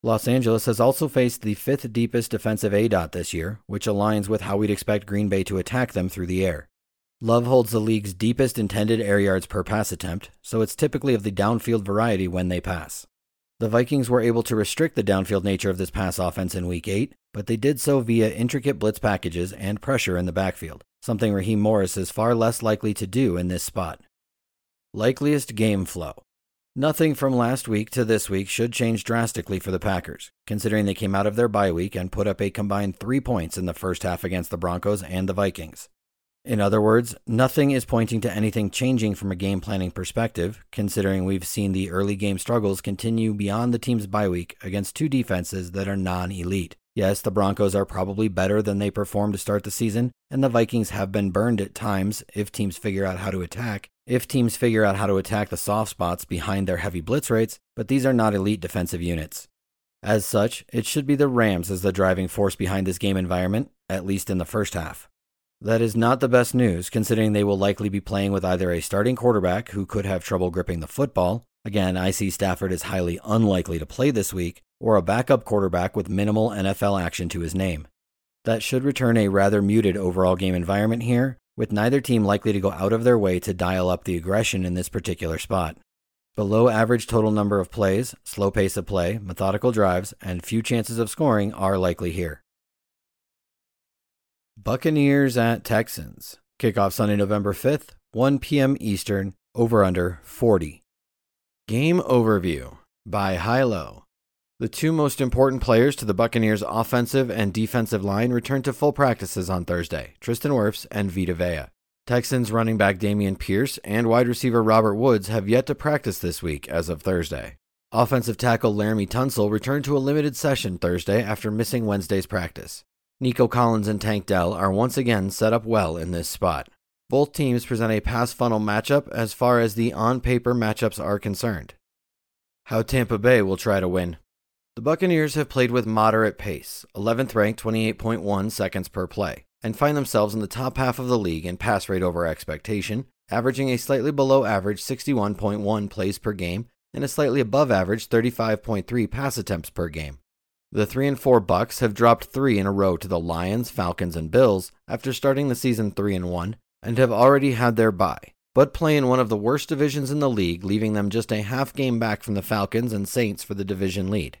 Los Angeles has also faced the fifth deepest defensive A dot this year, which aligns with how we'd expect Green Bay to attack them through the air. Love holds the league's deepest intended air yards per pass attempt, so it's typically of the downfield variety when they pass. The Vikings were able to restrict the downfield nature of this pass offense in Week 8, but they did so via intricate blitz packages and pressure in the backfield, something Raheem Morris is far less likely to do in this spot. Likeliest game flow. Nothing from last week to this week should change drastically for the Packers, considering they came out of their bye week and put up a combined three points in the first half against the Broncos and the Vikings. In other words, nothing is pointing to anything changing from a game planning perspective, considering we've seen the early game struggles continue beyond the team's bye week against two defenses that are non elite, Yes, the Broncos are probably better than they performed to start the season, and the Vikings have been burned at times if teams figure out how to attack. If teams figure out how to attack the soft spots behind their heavy blitz rates, but these are not elite defensive units. As such, it should be the Rams as the driving force behind this game environment, at least in the first half. That is not the best news, considering they will likely be playing with either a starting quarterback who could have trouble gripping the football. Again, I see Stafford is highly unlikely to play this week, or a backup quarterback with minimal NFL action to his name. That should return a rather muted overall game environment here, with neither team likely to go out of their way to dial up the aggression in this particular spot. Below average total number of plays, slow pace of play, methodical drives, and few chances of scoring are likely here. Buccaneers at Texans. Kickoff Sunday, November 5th, 1 p.m. Eastern, over under 40. Game overview by High Low. The two most important players to the Buccaneers' offensive and defensive line returned to full practices on Thursday Tristan Wirfs and Vita Vea. Texans running back Dameon Pierce and wide receiver Robert Woods have yet to practice this week as of Thursday. Offensive tackle Laremy Tunsil returned to a limited session Thursday after missing Wednesday's practice. Nico Collins and Tank Dell are once again set up well in this spot. Both teams present a pass funnel matchup as far as the on paper matchups are concerned. How Tampa Bay will try to win. The Buccaneers have played with moderate pace, 11th ranked 28.1 seconds per play, and find themselves in the top half of the league in pass rate over expectation, averaging a slightly below average 61.1 plays per game and a slightly above average 35.3 pass attempts per game. The 3 and 4 Bucks have dropped 3 in a row to the Lions, Falcons, and Bills after starting the season 3 and 1 and have already had their bye, but play in one of the worst divisions in the league, leaving them just a half game back from the Falcons and Saints for the division lead.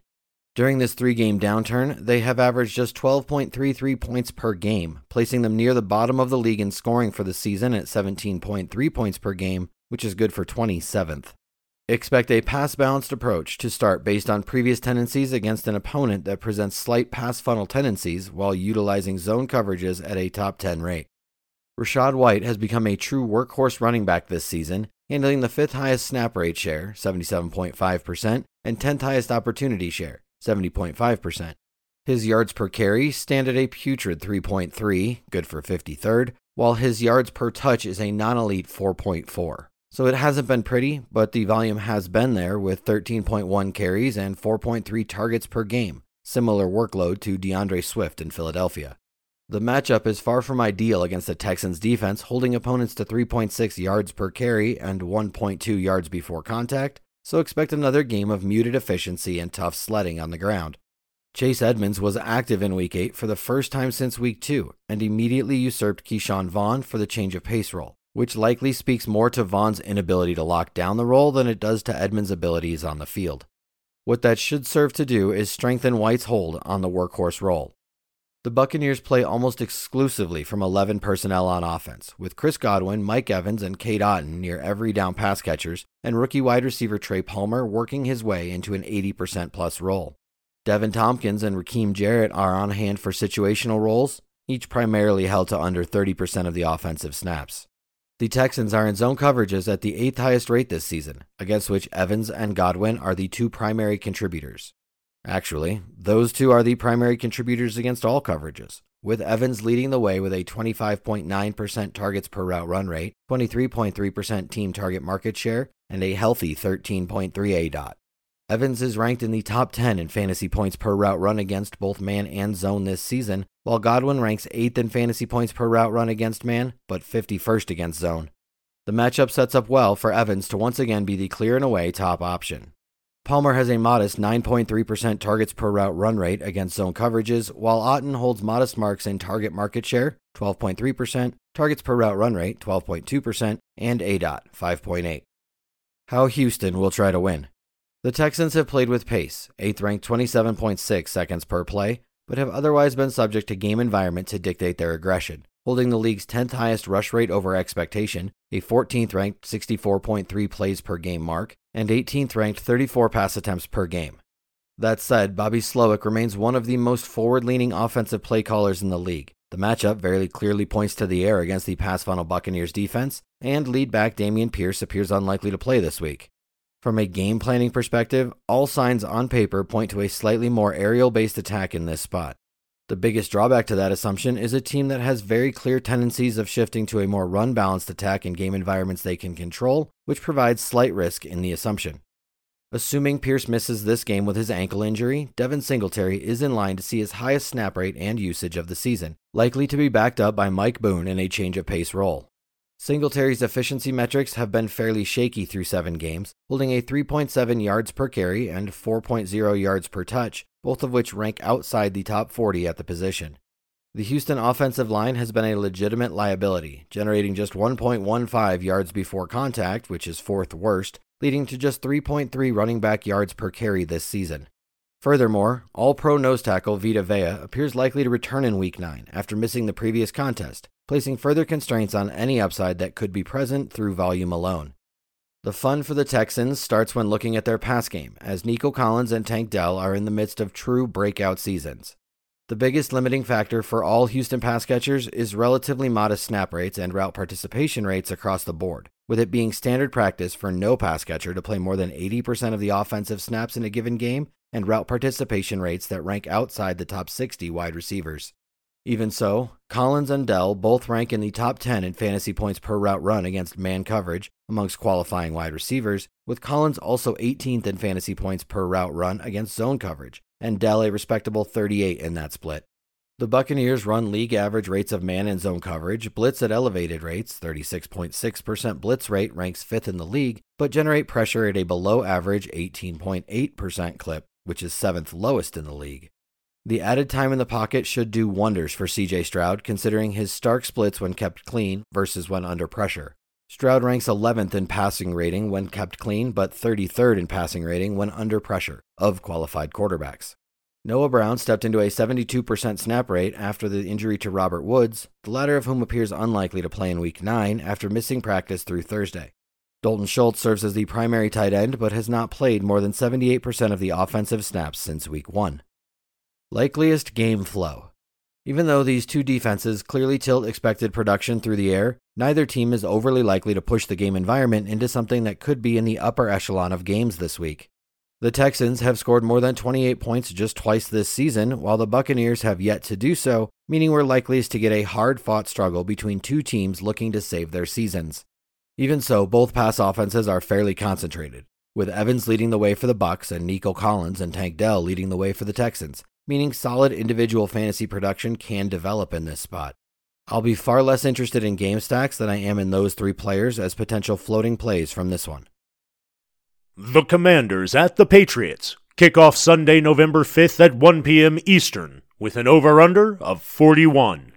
During this three game downturn, they have averaged just 12.33 points per game, placing them near the bottom of the league in scoring for the season at 17.3 points per game, which is good for 27th. Expect a pass balanced approach to start based on previous tendencies against an opponent that presents slight pass funnel tendencies while utilizing zone coverages at a top 10 rate. Rachaad White has become a true workhorse running back this season, handling the fifth highest snap rate share, 77.5%, and 10th highest opportunity share, 70.5%. His yards per carry stand at a putrid 3.3, good for 53rd, while his yards per touch is a non elite 4.4. So it hasn't been pretty, but the volume has been there with 13.1 carries and 4.3 targets per game, similar workload to D'Andre Swift in Philadelphia. The matchup is far from ideal against the Texans defense, holding opponents to 3.6 yards per carry and 1.2 yards before contact, so expect another game of muted efficiency and tough sledding on the ground. Chase Edmonds was active in Week 8 for the first time since Week 2 and immediately usurped Ke'Shawn Vaughn for the change of pace role, which likely speaks more to Vaughn's inability to lock down the role than it does to Edmonds' abilities on the field. What that should serve to do is strengthen White's hold on the workhorse role. The Buccaneers play almost exclusively from 11 personnel on offense, with Chris Godwin, Mike Evans, and Cade Otton near every down pass catchers, and rookie wide receiver Trey Palmer working his way into an 80% plus role. Deven Thompkins and Rakim Jarrett are on hand for situational roles, each primarily held to under 30% of the offensive snaps. The Texans are in zone coverages at the eighth highest rate this season, against which Evans and Godwin are the two primary contributors. Actually, those two are the primary contributors against all coverages, with Evans leading the way with a 25.9% targets per route run rate, 23.3% team target market share, and a healthy 13.3 A dot. Evans is ranked in the top 10 in fantasy points per route run against both man and zone this season, while Godwin ranks 8th in fantasy points per route run against man, but 51st against zone. The matchup sets up well for Evans to once again be the clear and away top option. Palmer has a modest 9.3% targets per route run rate against zone coverages, while Otton holds modest marks in target market share, 12.3%, targets per route run rate, 12.2%, and ADOT, 5.8. How Houston will try to win. The Texans have played with pace, 8th ranked 27.6 seconds per play, but have otherwise been subject to game environment to dictate their aggression, holding the league's 10th highest rush rate over expectation, a 14th ranked 64.3 plays per game mark, and 18th ranked 34 pass attempts per game. That said, Bobby Slowik remains one of the most forward leaning offensive play callers in the league. The matchup very clearly points to the air against the pass funnel Buccaneers defense, and lead back Dameon Pierce appears unlikely to play this week. From a game planning perspective, all signs on paper point to a slightly more aerial based attack in this spot. The biggest drawback to that assumption is a team that has very clear tendencies of shifting to a more run balanced attack in game environments they can control, which provides slight risk in the assumption. Assuming Pierce misses this game with his ankle injury, Devin Singletary is in line to see his highest snap rate and usage of the season, likely to be backed up by Mike Boone in a change of pace role. Singletary's efficiency metrics have been fairly shaky through seven games, holding a 3.7 yards per carry and 4.0 yards per touch, both of which rank outside the top 40 at the position. The Houston offensive line has been a legitimate liability, generating just 1.15 yards before contact, which is fourth worst, leading to just 3.3 running back yards per carry this season. Furthermore, all pro nose tackle Vita Vea appears likely to return in Week 9 after missing the previous contest, placing further constraints on any upside that could be present through volume alone. The fun for the Texans starts when looking at their pass game, as Nico Collins and Tank Dell are in the midst of true breakout seasons. The biggest limiting factor for all Houston pass catchers is relatively modest snap rates and route participation rates across the board, with it being standard practice for no pass catcher to play more than 80% of the offensive snaps in a given game and route participation rates that rank outside the top 60 wide receivers. Even so, Collins and Dell both rank in the top 10 in fantasy points per route run against man coverage amongst qualifying wide receivers, with Collins also 18th in fantasy points per route run against zone coverage, and Dell a respectable 38 in that split. The Buccaneers run league average rates of man and zone coverage, blitz at elevated rates, 36.6% blitz rate ranks 5th in the league, but generate pressure at a below average 18.8% clip, which is 7th lowest in the league. The added time in the pocket should do wonders for CJ Stroud, considering his stark splits when kept clean versus when under pressure. Stroud ranks 11th in passing rating when kept clean, but 33rd in passing rating when under pressure of qualified quarterbacks. Noah Brown stepped into a 72% snap rate after the injury to Robert Woods, the latter of whom appears unlikely to play in Week 9 after missing practice through Thursday. Dalton Schultz serves as the primary tight end, but has not played more than 78% of the offensive snaps since Week 1. Likeliest game flow. Even though these two defenses clearly tilt expected production through the air, neither team is overly likely to push the game environment into something that could be in the upper echelon of games this week. The Texans have scored more than 28 points just twice this season, while the Buccaneers have yet to do so, meaning we're likely to get a hard fought struggle between two teams looking to save their seasons. Even so, both pass offenses are fairly concentrated, with Evans leading the way for the Bucs and Nico Collins and Tank Dell leading the way for the Texans, meaning solid individual fantasy production can develop in this spot. I'll be far less interested in game stacks than I am in those three players as potential floating plays from this one. The Commanders at the Patriots. Kickoff Sunday, November 5th at 1 p.m. Eastern, with an over under of 41.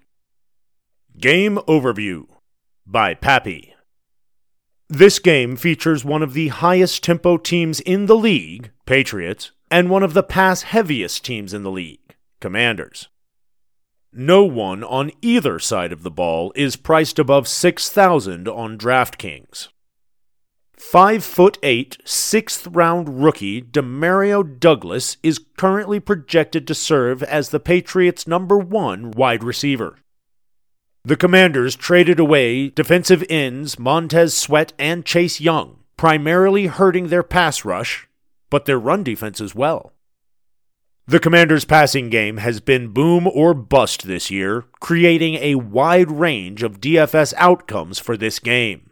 Game Overview by Pappy. This game features one of the highest tempo teams in the league, Patriots, and one of the pass heaviest teams in the league, Commanders. No one on either side of the ball is priced above 6,000 on DraftKings. 5 foot 8, sixth round rookie Demario Douglas is currently projected to serve as the Patriots' number 1 wide receiver. The Commanders traded away defensive ends Montez Sweat and Chase Young, primarily hurting their pass rush but their run defense as well. The Commanders' passing game has been boom or bust this year, creating a wide range of DFS outcomes for this game.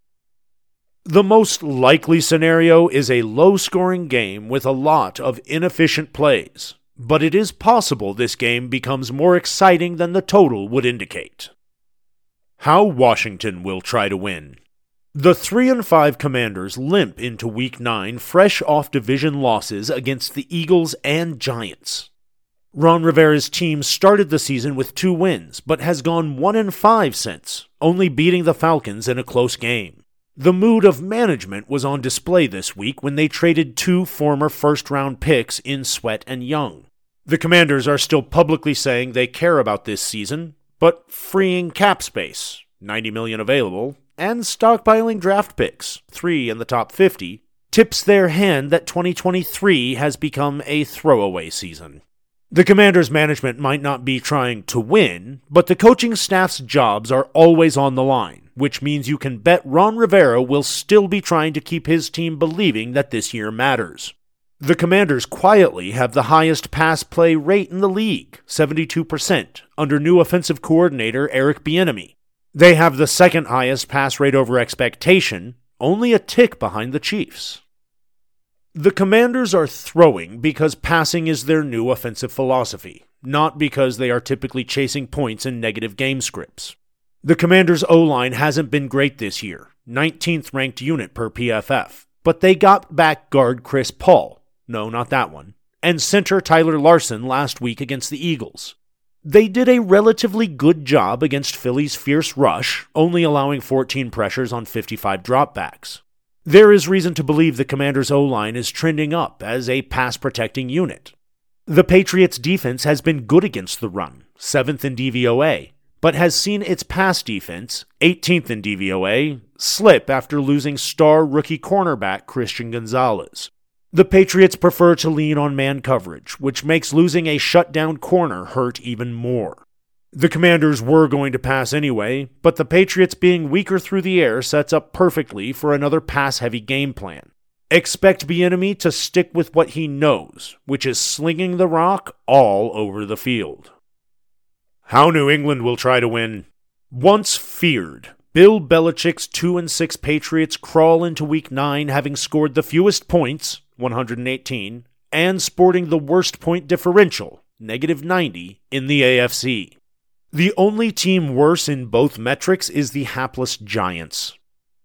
The most likely scenario is a low scoring game with a lot of inefficient plays, but it is possible this game becomes more exciting than the total would indicate. How Washington will try to win. The 3 and 5 Commanders limp into week 9 fresh off division losses against the Eagles and Giants. Ron Rivera's team started the season with 2 wins but has gone 1 and 5 since, only beating the Falcons in a close game. The mood of management was on display this week when they traded two former first round picks in Sweat and Young. The Commanders are still publicly saying they care about this season, but freeing cap space, 90 million available, and stockpiling draft picks, three in the top 50, tips their hand that 2023 has become a throwaway season. The Commanders' management might not be trying to win, but the coaching staff's jobs are always on the line, which means you can bet Ron Rivera will still be trying to keep his team believing that this year matters. The Commanders quietly have the highest pass play rate in the league, 72%, under new offensive coordinator Eric Bieniemy. They have the second highest pass rate over expectation, only a tick behind the Chiefs. The Commanders are throwing because passing is their new offensive philosophy, not because they are typically chasing points in negative game scripts. The Commanders' O line hasn't been great this year, 19th ranked unit per PFF, but they got back guard Chris Paul, no, not that one, and center Tyler Larsen last week against the Eagles. They did a relatively good job against Philly's fierce rush, only allowing 14 pressures on 55 dropbacks. There is reason to believe the Commanders' O line is trending up as a pass protecting unit. The Patriots' defense has been good against the run, 7th in DVOA, but has seen its pass defense, 18th in DVOA, slip after losing star rookie cornerback Christian Gonzalez. The Patriots prefer to lean on man coverage, which makes losing a shutdown corner hurt even more. The Commanders were going to pass anyway, but the Patriots being weaker through the air sets up perfectly for another pass heavy game plan. Expect Bieniemy to stick with what he knows, which is slinging the rock all over the field. How New England will try to win. Once feared, Bill Belichick's 2 and 6 Patriots crawl into week 9 having scored the fewest points, 118, and sporting the worst point differential, negative 90, in the AFC. The only team worse in both metrics is the hapless Giants.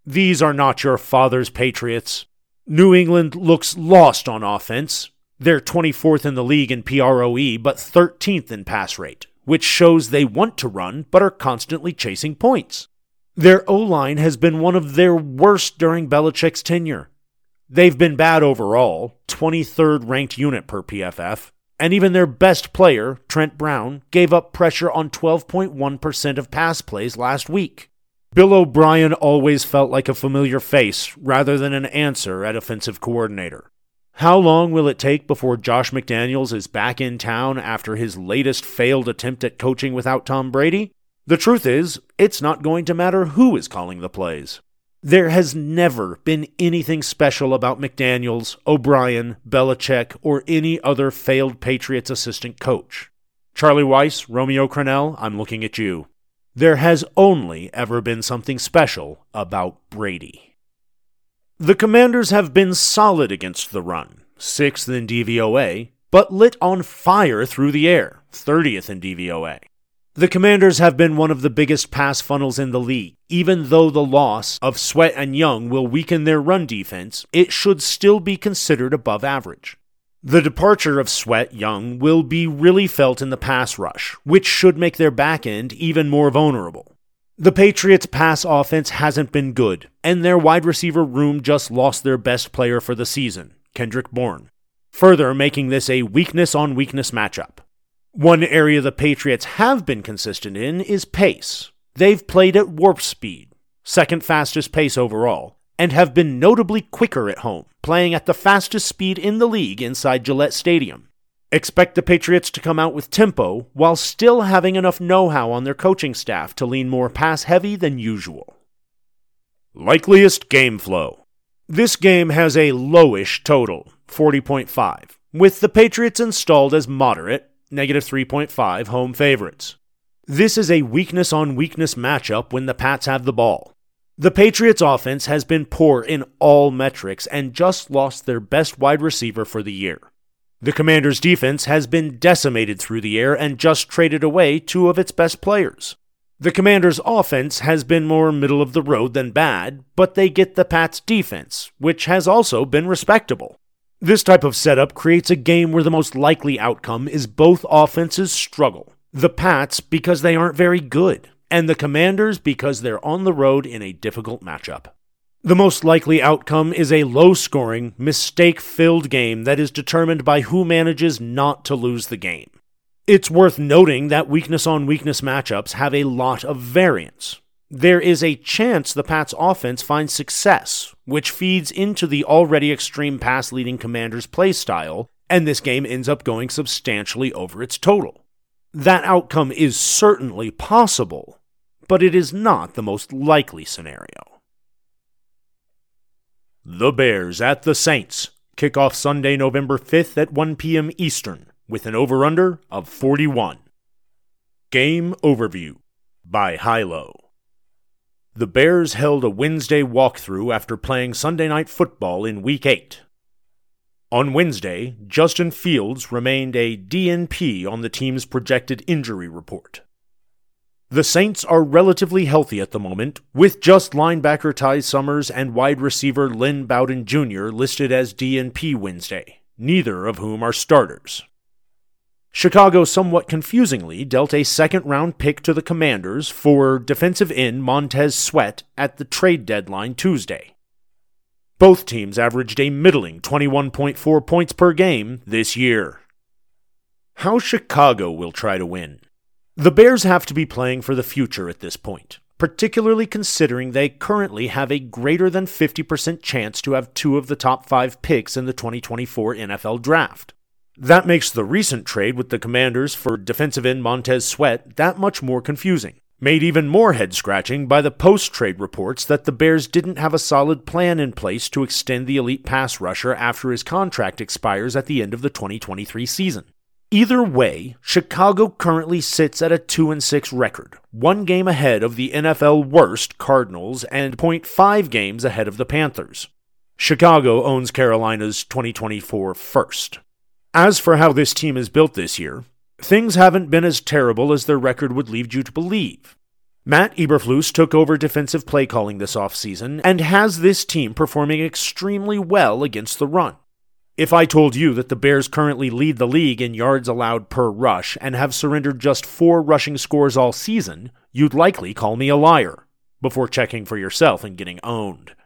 These are not your father's Patriots. New England looks lost on offense. They're 24th in the league in PROE, but 13th in pass rate which shows they want to run but are constantly chasing points. Their O line has been one of their worst during Belichick's tenure. They've been bad overall, 23rd ranked unit per PFF, and even their best player, Trent Brown, gave up pressure on 12.1% of pass plays last week. Bill O'Brien always felt like a familiar face rather than an answer at offensive coordinator. How long will it take before Josh McDaniels is back in town after his latest failed attempt at coaching without Tom Brady? The truth is, it's not going to matter who is calling the plays. There has never been anything special about McDaniels, O'Brien, Belichick, or any other failed Patriots assistant coach. Charlie Weis, Romeo Crennel, I'm looking at you. There has only ever been something special about Brady. The Commanders have been solid against the run, 6th in DVOA, but lit on fire through the air, 30th in DVOA. The Commanders have been one of the biggest pass funnels in the league. Even though the loss of Sweat and Young will weaken their run defense, it should still be considered above average. The departure of Sweat Young will be really felt in the pass rush, which should make their back end even more vulnerable. The Patriots' pass offense hasn't been good, and their wide receiver room just lost their best player for the season, Kendrick Bourne, further making this a weakness on weakness matchup. One area the Patriots have been consistent in is pace. They've played at warp speed, second fastest pace overall, and have been notably quicker at home, playing at the fastest speed in the league inside Gillette Stadium. Expect the Patriots to come out with tempo while still having enough know how on their coaching staff to lean more pass heavy than usual. Likeliest game flow. This game has a lowish total, 40.5, with the Patriots installed as moderate, negative 3.5 home favorites. This is a weakness on weakness matchup when the Pats have the ball. The Patriots' offense has been poor in all metrics and just lost their best wide receiver for the year. The Commanders' defense has been decimated through the air and just traded away two of its best players. The Commanders' offense has been more middle of the road than bad, but they get the Pats' defense, which has also been respectable. This type of setup creates a game where the most likely outcome is both offenses struggle. The Pats because they aren't very good, and the Commanders because they're on the road in a difficult matchup. The most likely outcome is a low scoring, mistake filled game that is determined by who manages not to lose the game. It's worth noting that weakness on weakness matchups have a lot of variance. There is a chance the Pats offense finds success, which feeds into the already extreme pass leading commander's play style, and this game ends up going substantially over its total. That outcome is certainly possible, but it is not the most likely scenario. The Bears at the Saints. Kickoff Sunday, November 5th at 1 p.m. Eastern, with an over under of 41. Game Overview by Hilo. The Bears held a Wednesday walkthrough after playing Sunday Night Football in Week 8. On Wednesday, Justin Fields remained a DNP on the team's projected injury report. The Saints are relatively healthy at the moment, with just linebacker Ty Summers and wide receiver Lynn Bowden Jr. listed as DNP Wednesday, neither of whom are starters. Chicago somewhat confusingly dealt a second round pick to the Commanders for defensive end Montez Sweat at the trade deadline Tuesday. Both teams averaged a middling 21.4 points per game this year. How Chicago will try to win. The Bears have to be playing for the future at this point, particularly considering they currently have a greater than 50% chance to have two of the top five picks in the 2024 NFL Draft. That makes the recent trade with the Commanders for defensive end Montez Sweat that much more confusing. Made even more head scratching by the post trade reports that the Bears didn't have a solid plan in place to extend the elite pass rusher after his contract expires at the end of the 2023 season. Either way, Chicago currently sits at a 2 and 6 record, one game ahead of the NFL worst Cardinals and 0.5 games ahead of the Panthers. Chicago owns Carolina's 2024 first. As for how this team is built this year, things haven't been as terrible as their record would lead you to believe. Matt Eberflus took over defensive play calling this offseason and has this team performing extremely well against the run. If I told you that the Bears currently lead the league in yards allowed per rush and have surrendered just four rushing scores all season, you'd likely call me a liar, before checking for yourself and getting owned.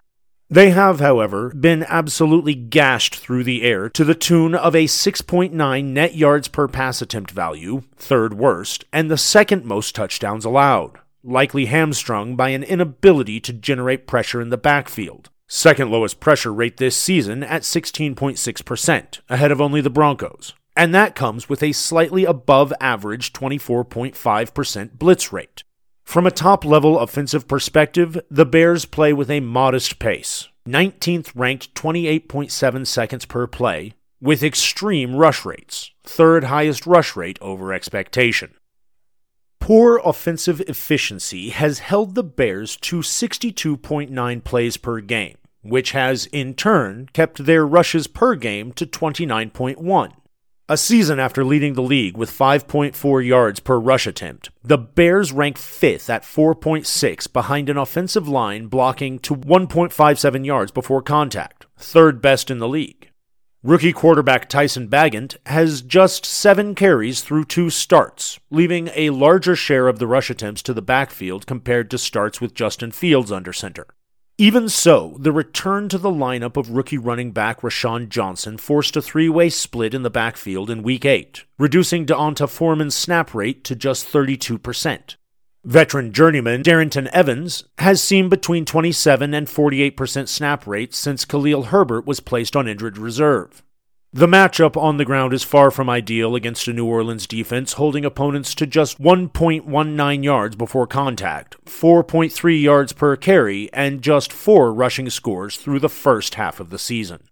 They have, however, been absolutely gashed through the air to the tune of a 6.9 net yards per pass attempt value, third worst, and the second most touchdowns allowed, likely hamstrung by an inability to generate pressure in the backfield. Second lowest pressure rate this season at 16.6%, ahead of only the Broncos. And that comes with a slightly above average 24.5% blitz rate. From a top level offensive perspective, the Bears play with a modest pace, 19th ranked 28.7 seconds per play, with extreme rush rates, third highest rush rate over expectation. Poor offensive efficiency has held the Bears to 62.9 plays per game, which has in turn kept their rushes per game to 29.1. A season after leading the league with 5.4 yards per rush attempt, the Bears rank fifth at 4.6 behind an offensive line blocking to 1.57 yards before contact, third best in the league. Rookie quarterback Tyson Bagent has just seven carries through two starts, leaving a larger share of the rush attempts to the backfield compared to starts with Justin Fields under center. Even so, the return to the lineup of rookie running back Roschon Johnson forced a three way split in the backfield in Week 8, reducing D'Onta Foreman's snap rate to just 32%. Veteran journeyman Darrynton Evans has seen between 27 and 48% snap rates since Khalil Herbert was placed on injured reserve. The matchup on the ground is far from ideal against a New Orleans defense holding opponents to just 1.19 yards before contact, 4.3 yards per carry, and just four rushing scores through the first half of the season.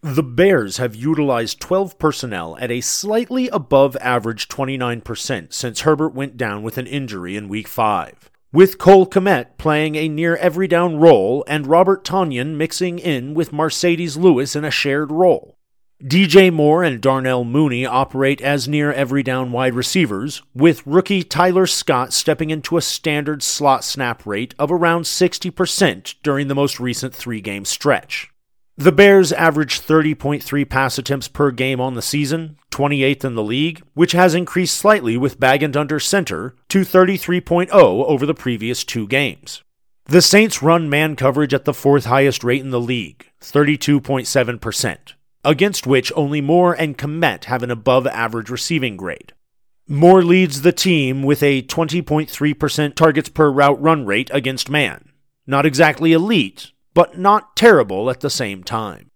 The Bears have utilized 12 personnel at a slightly above average 29% since Herbert went down with an injury in Week 5 with Cole Kmet playing a near every down role and Robert Tonyan mixing in with Marcedes Lewis in a shared role. DJ Moore and Darnell Mooney operate as near every down wide receivers, with rookie Tyler Scott stepping into a standard slot snap rate of around 60% during the most recent three game stretch. The Bears average 30.3 pass attempts per game on the season, 28th in the league, which has increased slightly with Bagent under center to 33.0 over the previous two games. The Saints run man coverage at the fourth highest rate in the league, 32.7% against which only Moore and Kmet have an above average receiving grade. Moore leads the team with a 20.3% targets per route run rate against man. Not exactly elite, but not terrible at the same time.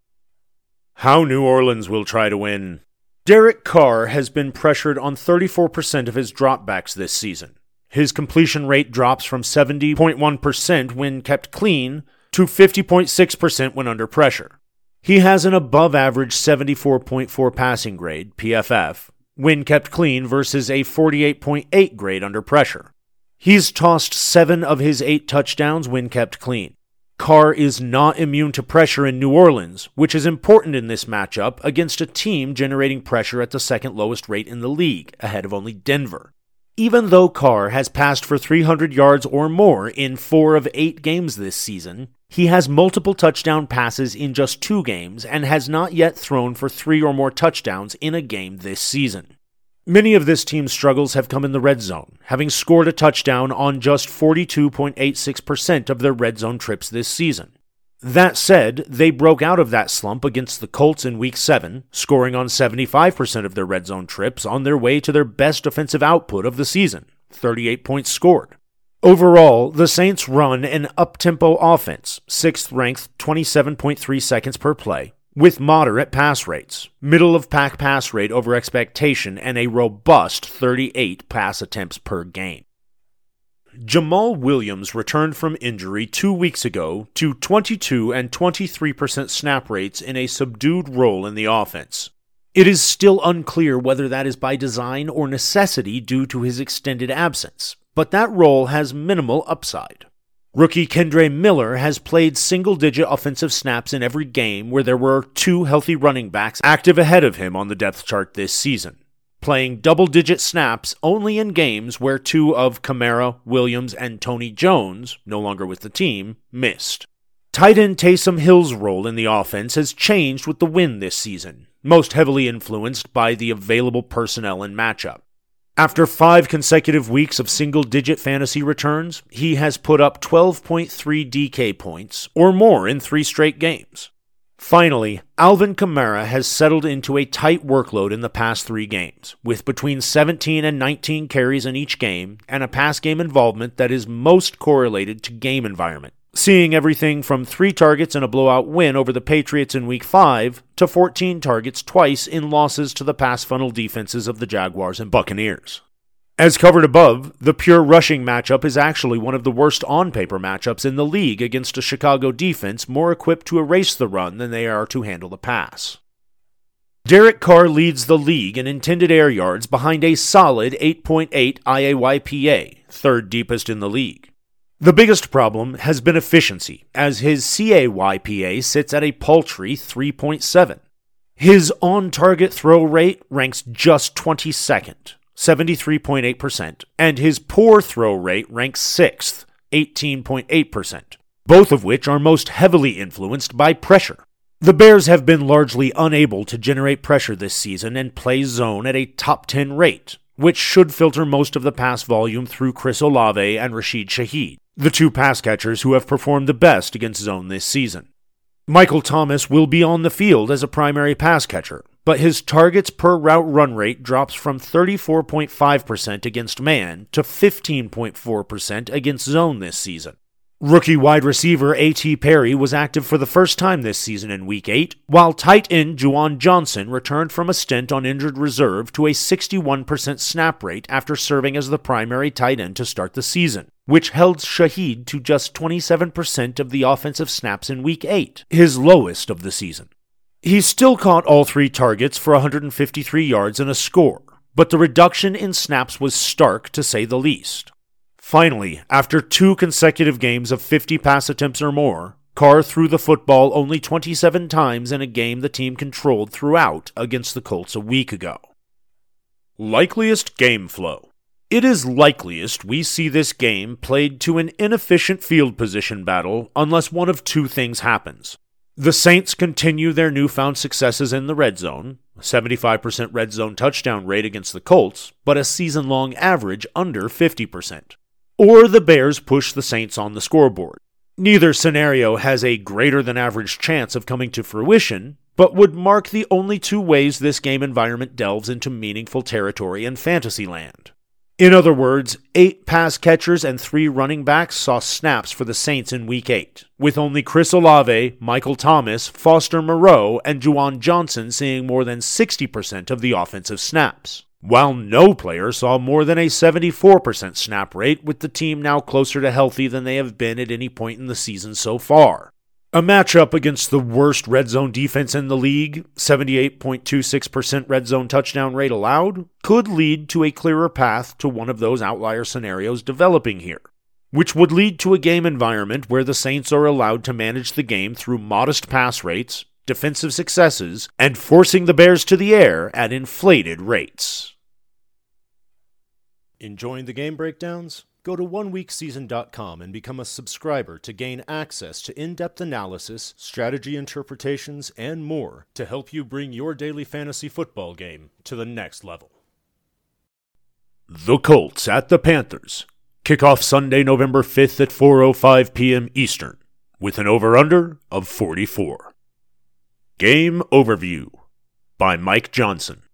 How New Orleans will try to win. Derek Carr has been pressured on 34% of his dropbacks this season. His completion rate drops from 70.1% when kept clean to 50.6% when under pressure. He has an above average 74.4 passing grade, PFF, when kept clean versus a 48.8 grade under pressure. He's tossed seven of his eight touchdowns when kept clean. Carr is not immune to pressure in New Orleans, which is important in this matchup against a team generating pressure at the second lowest rate in the league, ahead of only Denver. Even though Carr has passed for 300 yards or more in four of eight games this season, he has multiple touchdown passes in just two games and has not yet thrown for three or more touchdowns in a game this season. Many of this team's struggles have come in the red zone, having scored a touchdown on just 42.86% of their red zone trips this season. That said, they broke out of that slump against the Colts in Week 7, scoring on 75% of their red zone trips on their way to their best offensive output of the season 38 points scored. Overall, the Saints run an up-tempo offense, 6th ranked 27.3 seconds per play, with moderate pass rates, middle of pack pass rate over expectation, and a robust 38 pass attempts per game. Jamaal Williams returned from injury two weeks ago to 22 and 23% snap rates in a subdued role in the offense. It is still unclear whether that is by design or necessity due to his extended absence, but that role has minimal upside. Rookie Kendre Miller has played single digit offensive snaps in every game where there were two healthy running backs active ahead of him on the depth chart this season, playing double digit snaps only in games where two of Kamara, Williams, and Tony Jones, no longer with the team, missed. Tight end Taysom Hill's role in the offense has changed with the win this season, most heavily influenced by the available personnel and matchup. After five consecutive weeks of single digit fantasy returns, he has put up 12.3 DK points, or more in three straight games. Finally, Alvin Kamara has settled into a tight workload in the past three games, with between 17 and 19 carries in each game and a pass game involvement that is most correlated to game environment seeing everything from three targets in a blowout win over the Patriots in Week 5 to 14 targets twice in losses to the pass funnel defenses of the Jaguars and Buccaneers. As covered above, the pure rushing matchup is actually one of the worst on paper matchups in the league against a Chicago defense more equipped to erase the run than they are to handle the pass. Derek Carr leads the league in intended air yards behind a solid 8.8 IAYPA, third deepest in the league. The biggest problem has been efficiency, as his CAYPA sits at a paltry 3.7. His on target throw rate ranks just 22nd, 73.8%, and his poor throw rate ranks 6th, 18.8%, both of which are most heavily influenced by pressure. The Bears have been largely unable to generate pressure this season and play zone at a top 10 rate, which should filter most of the pass volume through Chris Olave and Rashid Shaheed the two pass catchers who have performed the best against zone this season. Michael Thomas will be on the field as a primary pass catcher, but his targets per route run rate drops from 34.5% against man to 15.4% against zone this season. Rookie wide receiver A.T. Perry was active for the first time this season in Week 8, while tight end Juwan Johnson returned from a stint on injured reserve to a 61% snap rate after serving as the primary tight end to start the season, which held Shaheed to just 27% of the offensive snaps in Week 8, his lowest of the season. He still caught all three targets for 153 yards and a score, but the reduction in snaps was stark to say the least. Finally, after two consecutive games of 50 pass attempts or more, Carr threw the football only 27 times in a game the team controlled throughout against the Colts a week ago. Likeliest game flow. It is likeliest we see this game played to an inefficient field position battle unless one of two things happens. The Saints continue their newfound successes in the red zone, 75% red zone touchdown rate against the Colts, but a season long average under 50% or the Bears push the Saints on the scoreboard. Neither scenario has a greater than average chance of coming to fruition, but would mark the only two ways this game environment delves into meaningful territory in Fantasyland. In other words, eight pass catchers and three running backs saw snaps for the Saints in Week 8, with only Chris Olave, Michael Thomas, Foster Moreau, and Juwan Johnson seeing more than 60% of the offensive snaps while no player saw more than a 74% snap rate, with the team now closer to healthy than they have been at any point in the season so far. A matchup against the worst red zone defense in the league, 78.26% red zone touchdown rate allowed, could lead to a clearer path to one of those outlier scenarios developing here, which would lead to a game environment where the Saints are allowed to manage the game through modest pass rates, defensive successes, and forcing the Bears to the air at inflated rates. Enjoying the game breakdowns? Go to oneweekseason.com and become a subscriber to gain access to in depth analysis, strategy interpretations, and more to help you bring your daily fantasy football game to the next level. The Colts at the Panthers. Kickoff Sunday, November 5th at 4:05 p.m. Eastern with an over/under of 44. Game overview by Mike Johnson.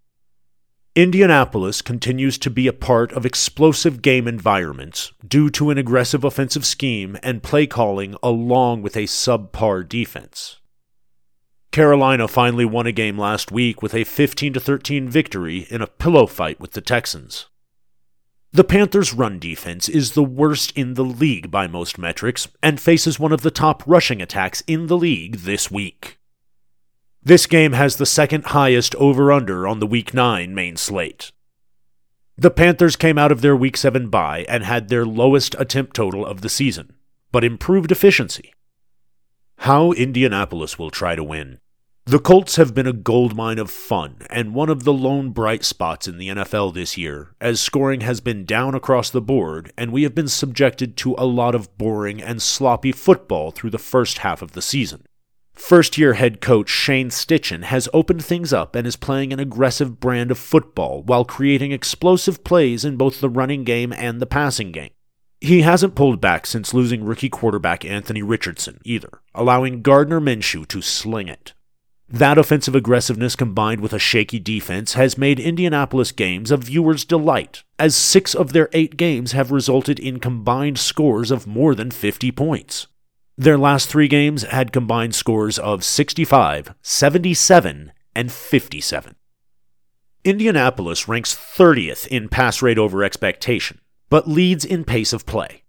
Indianapolis continues to be a part of explosive game environments due to an aggressive offensive scheme and play calling along with a subpar defense. Carolina finally won a game last week with a 15 13 victory in a pillow fight with the Texans. The Panthers' run defense is the worst in the league by most metrics and faces one of the top rushing attacks in the league this week. This game has the second highest over under on the Week 9 main slate. The Panthers came out of their Week 7 bye and had their lowest attempt total of the season, but improved efficiency. How Indianapolis will try to win. The Colts have been a goldmine of fun and one of the lone bright spots in the NFL this year, as scoring has been down across the board and we have been subjected to a lot of boring and sloppy football through the first half of the season. First year head coach Shane Steichen has opened things up and is playing an aggressive brand of football while creating explosive plays in both the running game and the passing game. He hasn't pulled back since losing rookie quarterback Anthony Richardson either, allowing Gardner Minshew to sling it. That offensive aggressiveness combined with a shaky defense has made Indianapolis games a viewer's delight, as six of their eight games have resulted in combined scores of more than 50 points. Their last three games had combined scores of 65, 77, and 57. Indianapolis ranks 30th in pass rate over expectation, but leads in pace of play.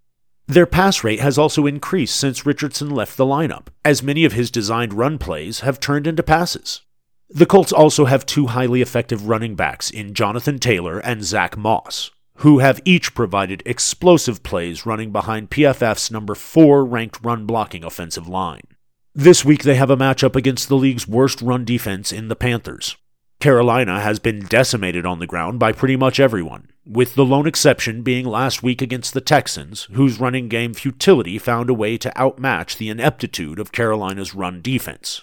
Their pass rate has also increased since Richardson left the lineup, as many of his designed run plays have turned into passes. The Colts also have two highly effective running backs in Jonathan Taylor and Zach Moss, who have each provided explosive plays running behind PFF's number 4 ranked run blocking offensive line. This week they have a matchup against the league's worst run defense in the Panthers. Carolina has been decimated on the ground by pretty much everyone, with the lone exception being last week against the Texans, whose running game futility found a way to outmatch the ineptitude of Carolina's run defense.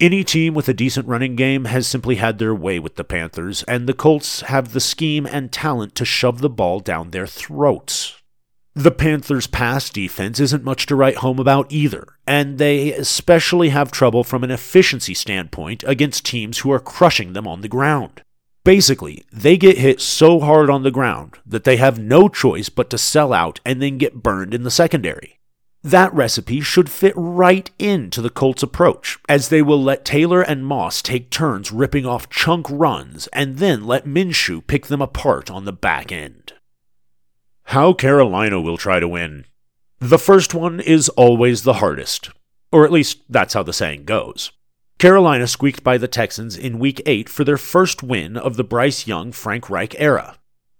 Any team with a decent running game has simply had their way with the Panthers, and the Colts have the scheme and talent to shove the ball down their throats. The Panthers' pass defense isn't much to write home about either, and they especially have trouble from an efficiency standpoint against teams who are crushing them on the ground. Basically, they get hit so hard on the ground that they have no choice but to sell out and then get burned in the secondary. That recipe should fit right into the Colts' approach, as they will let Taylor and Moss take turns ripping off chunk runs and then let Minshew pick them apart on the back end. How Carolina will try to win. The first one is always the hardest, or at least that's how the saying goes. Carolina squeaked by the Texans in Week 8 for their first win of the Bryce Young Frank Reich era.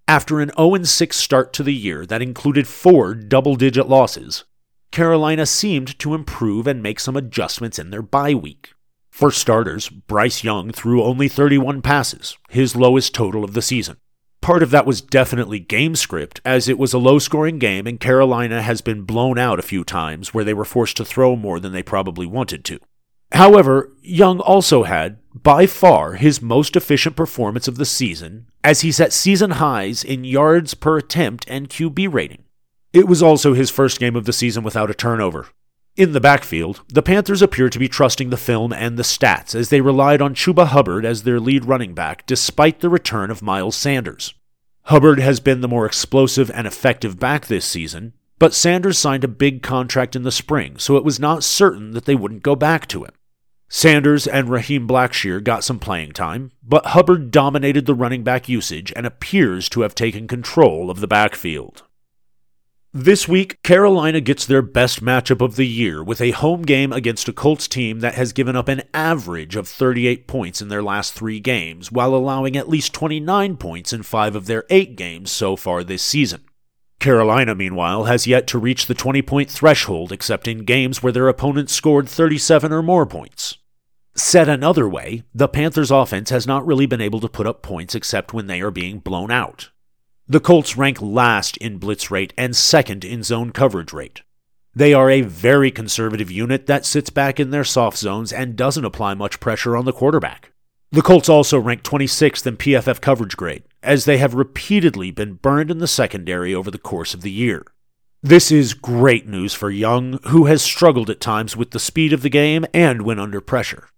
After an 0 6 start to the year that included four double digit losses, Carolina seemed to improve and make some adjustments in their bye week. For starters, Bryce Young threw only 31 passes, his lowest total of the season. Part of that was definitely game script, as it was a low scoring game and Carolina has been blown out a few times where they were forced to throw more than they probably wanted to. However, Young also had, by far, his most efficient performance of the season, as he set season highs in yards per attempt and QB rating. It was also his first game of the season without a turnover. In the backfield, the Panthers appeared to be trusting the film and the stats as they relied on Chuba Hubbard as their lead running back despite the return of Miles Sanders. Hubbard has been the more explosive and effective back this season, but Sanders signed a big contract in the spring, so it was not certain that they wouldn't go back to him. Sanders and Raheem Blackshear got some playing time, but Hubbard dominated the running back usage and appears to have taken control of the backfield. This week, Carolina gets their best matchup of the year with a home game against a Colts team that has given up an average of 38 points in their last three games, while allowing at least 29 points in five of their eight games so far this season. Carolina, meanwhile, has yet to reach the 20 point threshold except in games where their opponents scored 37 or more points. Said another way, the Panthers' offense has not really been able to put up points except when they are being blown out. The Colts rank last in blitz rate and second in zone coverage rate. They are a very conservative unit that sits back in their soft zones and doesn't apply much pressure on the quarterback. The Colts also rank 26th in PFF coverage grade, as they have repeatedly been burned in the secondary over the course of the year. This is great news for Young, who has struggled at times with the speed of the game and when under pressure.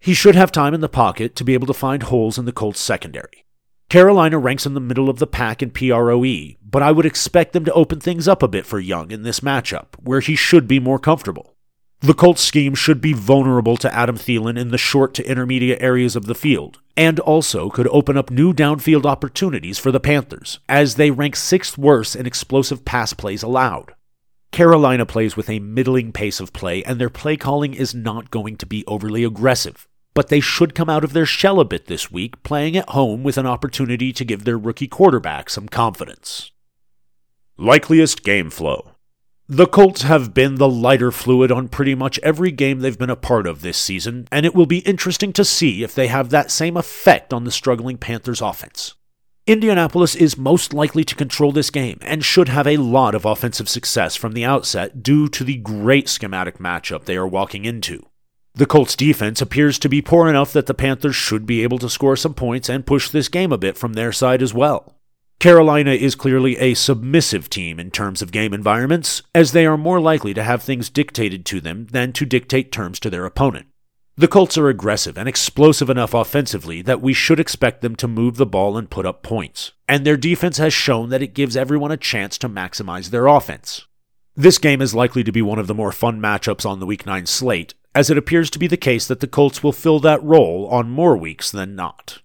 He should have time in the pocket to be able to find holes in the Colts secondary. Carolina ranks in the middle of the pack in PROE, but I would expect them to open things up a bit for Young in this matchup, where he should be more comfortable. The Colts scheme should be vulnerable to Adam Thielen in the short to intermediate areas of the field, and also could open up new downfield opportunities for the Panthers, as they rank sixth worst in explosive pass plays allowed. Carolina plays with a middling pace of play, and their play calling is not going to be overly aggressive but they should come out of their shell a bit this week, playing at home with an opportunity to give their rookie quarterback some confidence. Likeliest game flow. The Colts have been the lighter fluid on pretty much every game they've been a part of this season, and it will be interesting to see if they have that same effect on the struggling Panthers offense. Indianapolis is most likely to control this game and should have a lot of offensive success from the outset due to the great schematic matchup they are walking into. The Colts defense appears to be poor enough that the Panthers should be able to score some points and push this game a bit from their side as well. Carolina is clearly a submissive team in terms of game environments, as they are more likely to have things dictated to them than to dictate terms to their opponent. The Colts are aggressive and explosive enough offensively that we should expect them to move the ball and put up points, and their defense has shown that it gives everyone a chance to maximize their offense. This game is likely to be one of the more fun matchups on the Week 9 slate, as it appears to be the case that the Colts will fill that role on more weeks than not.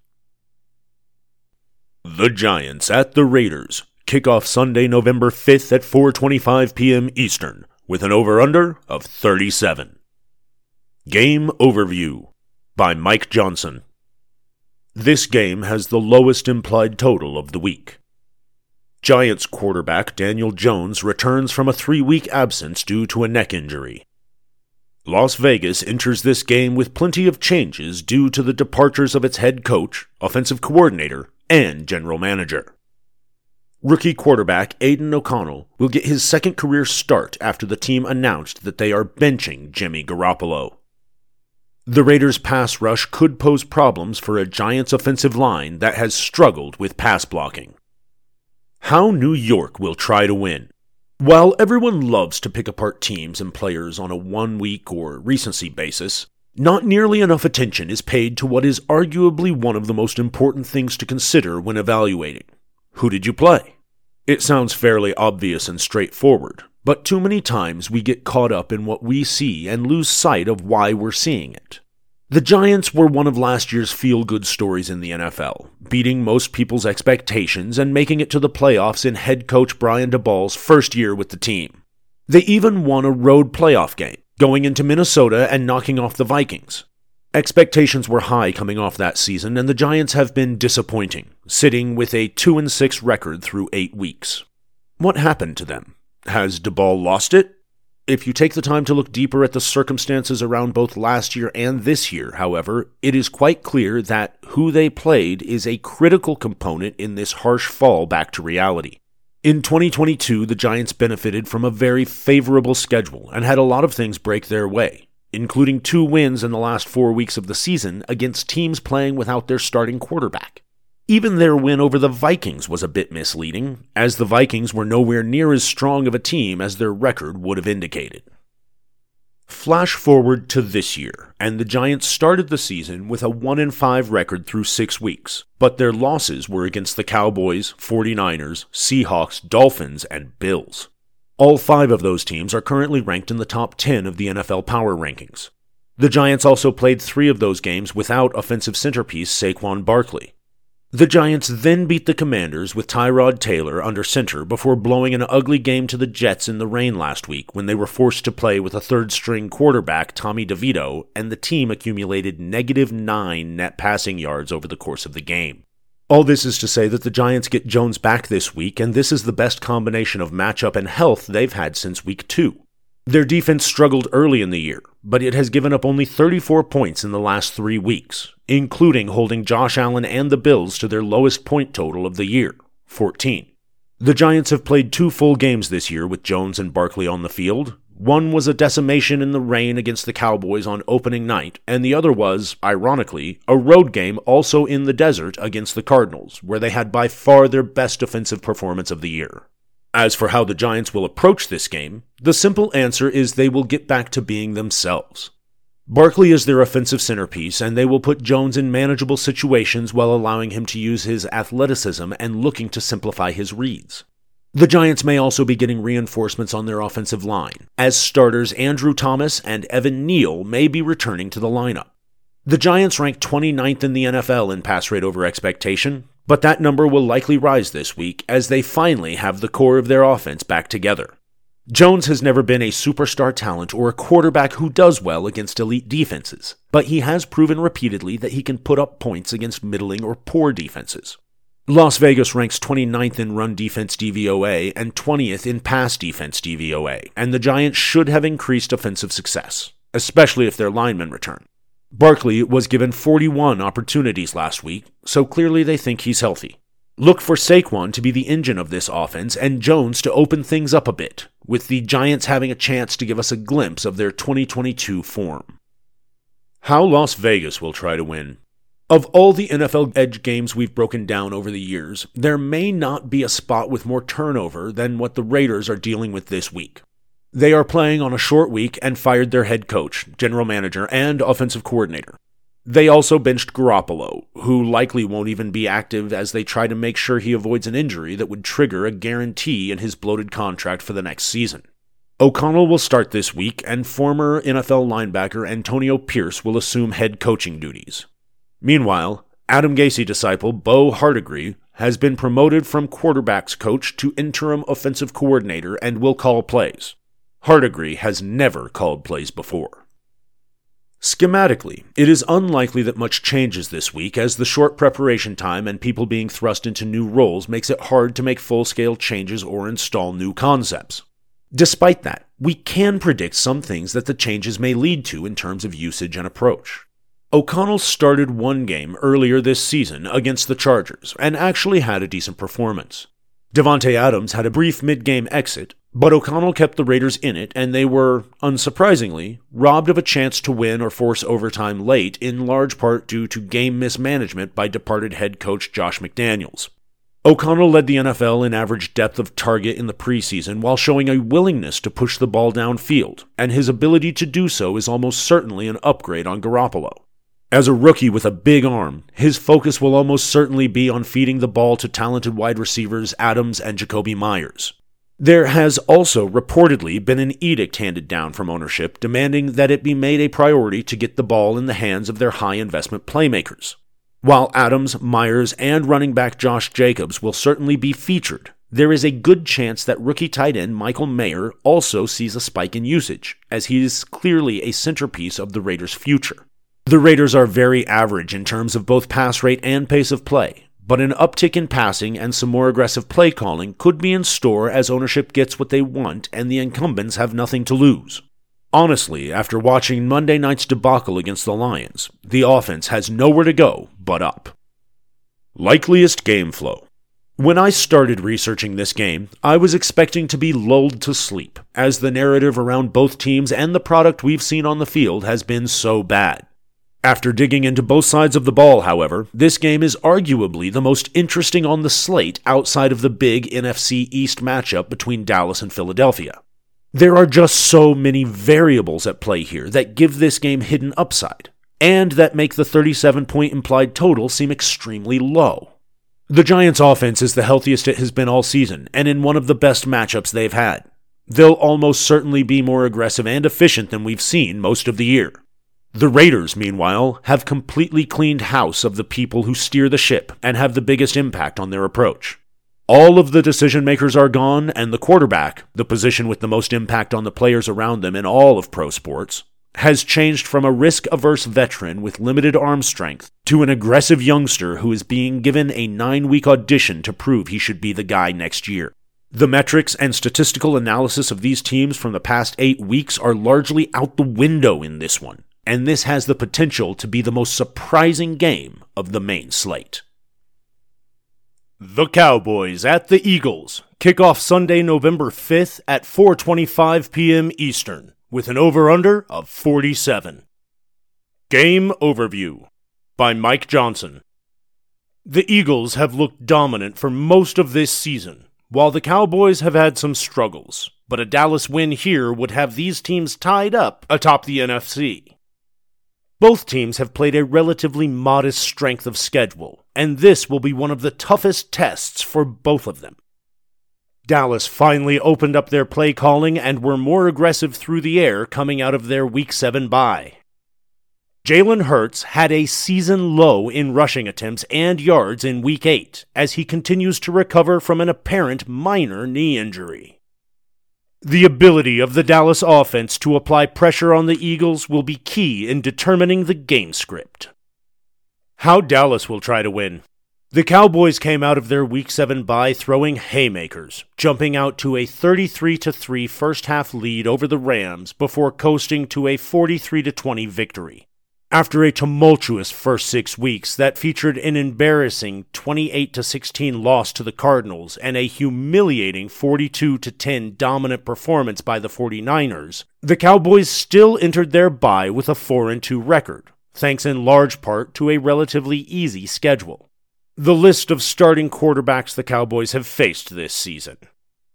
The Giants at the Raiders. Kickoff Sunday, November 5th at 4:25 p.m. Eastern with an over/under of 37. Game overview by Mike Johnson. This game has the lowest implied total of the week. Giants quarterback Daniel Jones returns from a 3-week absence due to a neck injury. Las Vegas enters this game with plenty of changes due to the departures of its head coach, offensive coordinator, and general manager. Rookie quarterback Aidan O'Connell will get his second career start after the team announced that they are benching Jimmy Garoppolo. The Raiders' pass rush could pose problems for a Giants offensive line that has struggled with pass blocking. How New York will try to win. While everyone loves to pick apart teams and players on a one week or recency basis, not nearly enough attention is paid to what is arguably one of the most important things to consider when evaluating. Who did you play? It sounds fairly obvious and straightforward, but too many times we get caught up in what we see and lose sight of why we're seeing it. The Giants were one of last year's feel good stories in the NFL, beating most people's expectations and making it to the playoffs in head coach Brian Daboll's first year with the team. They even won a road playoff game, going into Minnesota and knocking off the Vikings. Expectations were high coming off that season, and the Giants have been disappointing, sitting with a 2 6 record through 8 weeks. What happened to them? Has Daboll lost it? If you take the time to look deeper at the circumstances around both last year and this year, however, it is quite clear that who they played is a critical component in this harsh fall back to reality. In 2022, the Giants benefited from a very favorable schedule and had a lot of things break their way, including two wins in the last four weeks of the season against teams playing without their starting quarterback. Even their win over the Vikings was a bit misleading, as the Vikings were nowhere near as strong of a team as their record would have indicated. Flash forward to this year, and the Giants started the season with a 1 5 record through 6 weeks, but their losses were against the Cowboys, 49ers, Seahawks, Dolphins, and Bills. All five of those teams are currently ranked in the top 10 of the NFL power rankings. The Giants also played three of those games without offensive centerpiece Saquon Barkley, The Giants then beat the Commanders with Tyrod Taylor under center before blowing an ugly game to the Jets in the rain last week when they were forced to play with a third string quarterback, Tommy DeVito, and the team accumulated negative nine net passing yards over the course of the game. All this is to say that the Giants get Jones back this week, and this is the best combination of matchup and health they've had since week two. Their defense struggled early in the year, but it has given up only 34 points in the last three weeks, including holding Josh Allen and the Bills to their lowest point total of the year, 14. The Giants have played two full games this year with Jones and Barkley on the field. One was a decimation in the rain against the Cowboys on opening night, and the other was, ironically, a road game also in the desert against the Cardinals, where they had by far their best defensive performance of the year. As for how the Giants will approach this game, the simple answer is they will get back to being themselves. Barkley is their offensive centerpiece, and they will put Jones in manageable situations while allowing him to use his athleticism and looking to simplify his reads. The Giants may also be getting reinforcements on their offensive line, as starters Andrew Thomas and Evan Neal may be returning to the lineup. The Giants rank 29th in the NFL in pass rate over expectation, but that number will likely rise this week as they finally have the core of their offense back together. Jones has never been a superstar talent or a quarterback who does well against elite defenses, but he has proven repeatedly that he can put up points against middling or poor defenses. Las Vegas ranks 29th in run defense DVOA and 20th in pass defense DVOA, and the Giants should have increased offensive success, especially if their linemen return. Barkley was given 41 opportunities last week, so clearly they think he's healthy. Look for Saquon to be the engine of this offense and Jones to open things up a bit, with the Giants having a chance to give us a glimpse of their 2022 form. How Las Vegas will try to win. Of all the NFL edge games we've broken down over the years, there may not be a spot with more turnover than what the Raiders are dealing with this week. They are playing on a short week and fired their head coach, general manager, and offensive coordinator. They also benched Garoppolo, who likely won't even be active as they try to make sure he avoids an injury that would trigger a guarantee in his bloated contract for the next season. O'Connell will start this week, and former NFL linebacker Antonio Pierce will assume head coaching duties. Meanwhile, Adam Gase disciple Bo Hardegree has been promoted from quarterbacks coach to interim offensive coordinator and will call plays. Hardegree has never called plays before. Schematically, it is unlikely that much changes this week, as the short preparation time and people being thrust into new roles makes it hard to make full scale changes or install new concepts. Despite that, we can predict some things that the changes may lead to in terms of usage and approach. O'Connell started one game earlier this season against the Chargers and actually had a decent performance. Davante Adams had a brief mid game exit, but O'Connell kept the Raiders in it, and they were, unsurprisingly, robbed of a chance to win or force overtime late, in large part due to game mismanagement by departed head coach Josh McDaniels. O'Connell led the NFL in average depth of target in the preseason while showing a willingness to push the ball downfield, and his ability to do so is almost certainly an upgrade on Garoppolo. As a rookie with a big arm, his focus will almost certainly be on feeding the ball to talented wide receivers Adams and Jakobi Meyers. There has also reportedly been an edict handed down from ownership demanding that it be made a priority to get the ball in the hands of their high investment playmakers. While Adams, Meyers, and running back Josh Jacobs will certainly be featured, there is a good chance that rookie tight end Michael Mayer also sees a spike in usage, as he is clearly a centerpiece of the Raiders' future. The Raiders are very average in terms of both pass rate and pace of play, but an uptick in passing and some more aggressive play calling could be in store as ownership gets what they want and the incumbents have nothing to lose. Honestly, after watching Monday night's debacle against the Lions, the offense has nowhere to go but up. Likeliest game flow. When I started researching this game, I was expecting to be lulled to sleep, as the narrative around both teams and the product we've seen on the field has been so bad. After digging into both sides of the ball, however, this game is arguably the most interesting on the slate outside of the big NFC East matchup between Dallas and Philadelphia. There are just so many variables at play here that give this game hidden upside, and that make the 37 point implied total seem extremely low. The Giants' offense is the healthiest it has been all season, and in one of the best matchups they've had. They'll almost certainly be more aggressive and efficient than we've seen most of the year. The Raiders, meanwhile, have completely cleaned house of the people who steer the ship and have the biggest impact on their approach. All of the decision makers are gone, and the quarterback, the position with the most impact on the players around them in all of pro sports, has changed from a risk averse veteran with limited arm strength to an aggressive youngster who is being given a nine week audition to prove he should be the guy next year. The metrics and statistical analysis of these teams from the past eight weeks are largely out the window in this one, and this has the potential to be the most surprising game of the main slate. The Cowboys at the Eagles kick off Sunday, November 5th at 4:25 p.m. Eastern with an over/under of 47. Game overview by Mike Johnson. The Eagles have looked dominant for most of this season, while the Cowboys have had some struggles, but a Dallas win here would have these teams tied up atop the NFC. Both teams have played a relatively modest strength of schedule, and this will be one of the toughest tests for both of them. Dallas finally opened up their play calling and were more aggressive through the air coming out of their Week 7 bye. Jalen Hurts had a season low in rushing attempts and yards in Week 8 as he continues to recover from an apparent minor knee injury. The ability of the Dallas offense to apply pressure on the Eagles will be key in determining the game script. How Dallas will try to win. The Cowboys came out of their week 7 bye throwing haymakers, jumping out to a 33 3 first half lead over the Rams before coasting to a 43 20 victory. After a tumultuous first six weeks that featured an embarrassing 28 16 loss to the Cardinals and a humiliating 42 10 dominant performance by the 49ers, the Cowboys still entered their bye with a 4 2 record, thanks in large part to a relatively easy schedule. The list of starting quarterbacks the Cowboys have faced this season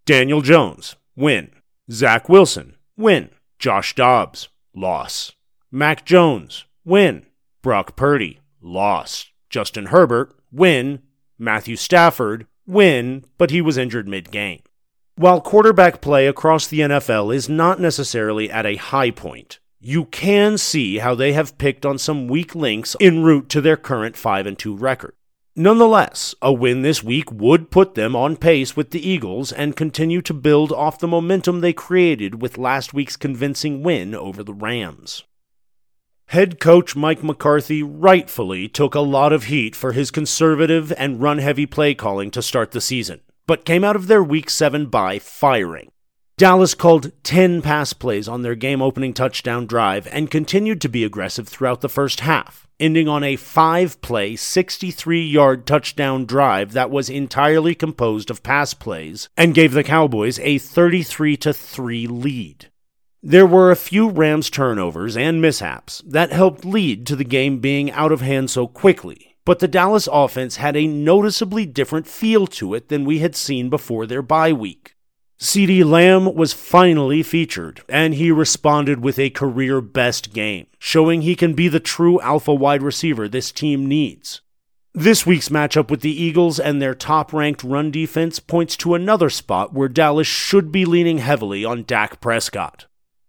Daniel Jones, win. Zach Wilson, win. Josh Dobbs, loss. Mac Jones, win. Brock Purdy, loss. Justin Herbert, win. Matthew Stafford, win, but he was injured mid game. While quarterback play across the NFL is not necessarily at a high point, you can see how they have picked on some weak links en route to their current 5 and 2 record. Nonetheless, a win this week would put them on pace with the Eagles and continue to build off the momentum they created with last week's convincing win over the Rams. Head coach Mike McCarthy rightfully took a lot of heat for his conservative and run heavy play calling to start the season, but came out of their week 7 bye firing. Dallas called 10 pass plays on their game opening touchdown drive and continued to be aggressive throughout the first half, ending on a 5 play, 63 yard touchdown drive that was entirely composed of pass plays and gave the Cowboys a 33 3 lead. There were a few Rams turnovers and mishaps that helped lead to the game being out of hand so quickly, but the Dallas offense had a noticeably different feel to it than we had seen before their bye week. CeeDee Lamb was finally featured, and he responded with a career best game, showing he can be the true alpha wide receiver this team needs. This week's matchup with the Eagles and their top ranked run defense points to another spot where Dallas should be leaning heavily on Dak Prescott.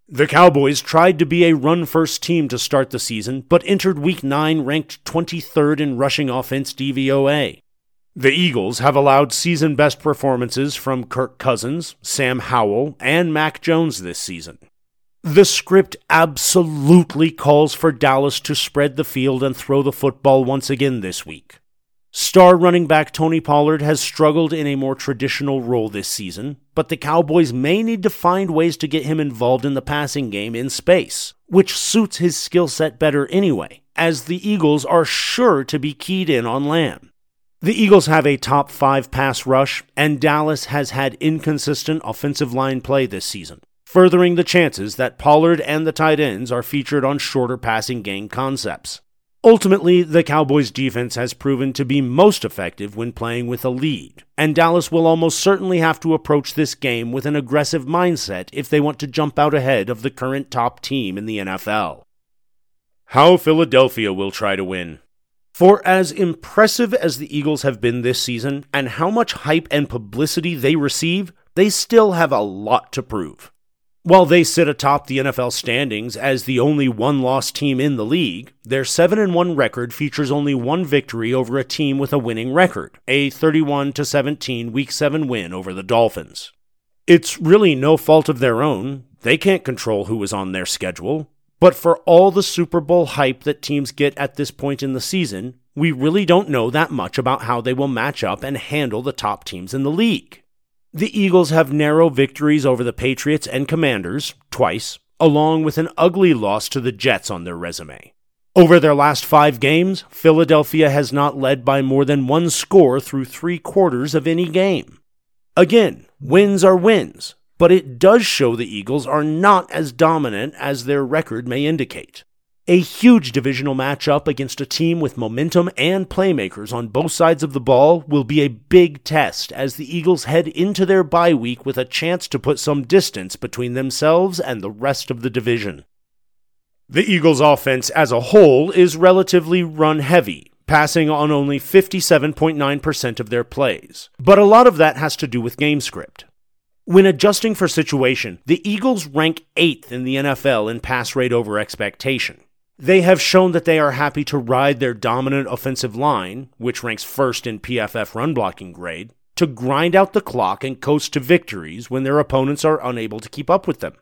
The Cowboys tried to be a run first team to start the season, but entered Week 9 ranked 23rd in rushing offense DVOA. The Eagles have allowed season best performances from Kirk Cousins, Sam Howell, and Mac Jones this season. The script absolutely calls for Dallas to spread the field and throw the football once again this week. Star running back Tony Pollard has struggled in a more traditional role this season, but the Cowboys may need to find ways to get him involved in the passing game in space, which suits his skill set better anyway, as the Eagles are sure to be keyed in on Lamb. The Eagles have a top five pass rush, and Dallas has had inconsistent offensive line play this season, furthering the chances that Pollard and the tight ends are featured on shorter passing game concepts. Ultimately, the Cowboys' defense has proven to be most effective when playing with a lead, and Dallas will almost certainly have to approach this game with an aggressive mindset if they want to jump out ahead of the current top team in the NFL. How Philadelphia will try to win. For as impressive as the Eagles have been this season, and how much hype and publicity they receive, they still have a lot to prove. While they sit atop the NFL standings as the only one-loss team in the league, their 7 and 1 record features only one victory over a team with a winning record, a 31 17 week 7 win over the Dolphins. It's really no fault of their own. They can't control who is on their schedule. But for all the Super Bowl hype that teams get at this point in the season, we really don't know that much about how they will match up and handle the top teams in the league. The Eagles have narrow victories over the Patriots and Commanders, twice, along with an ugly loss to the Jets on their resume. Over their last five games, Philadelphia has not led by more than one score through three quarters of any game. Again, wins are wins, but it does show the Eagles are not as dominant as their record may indicate. A huge divisional matchup against a team with momentum and playmakers on both sides of the ball will be a big test as the Eagles head into their bye week with a chance to put some distance between themselves and the rest of the division. The Eagles' offense as a whole is relatively run heavy, passing on only 57.9% of their plays. But a lot of that has to do with game script. When adjusting for situation, the Eagles rank 8th in the NFL in pass rate over expectation. They have shown that they are happy to ride their dominant offensive line, which ranks first in PFF run blocking grade, to grind out the clock and coast to victories when their opponents are unable to keep up with them.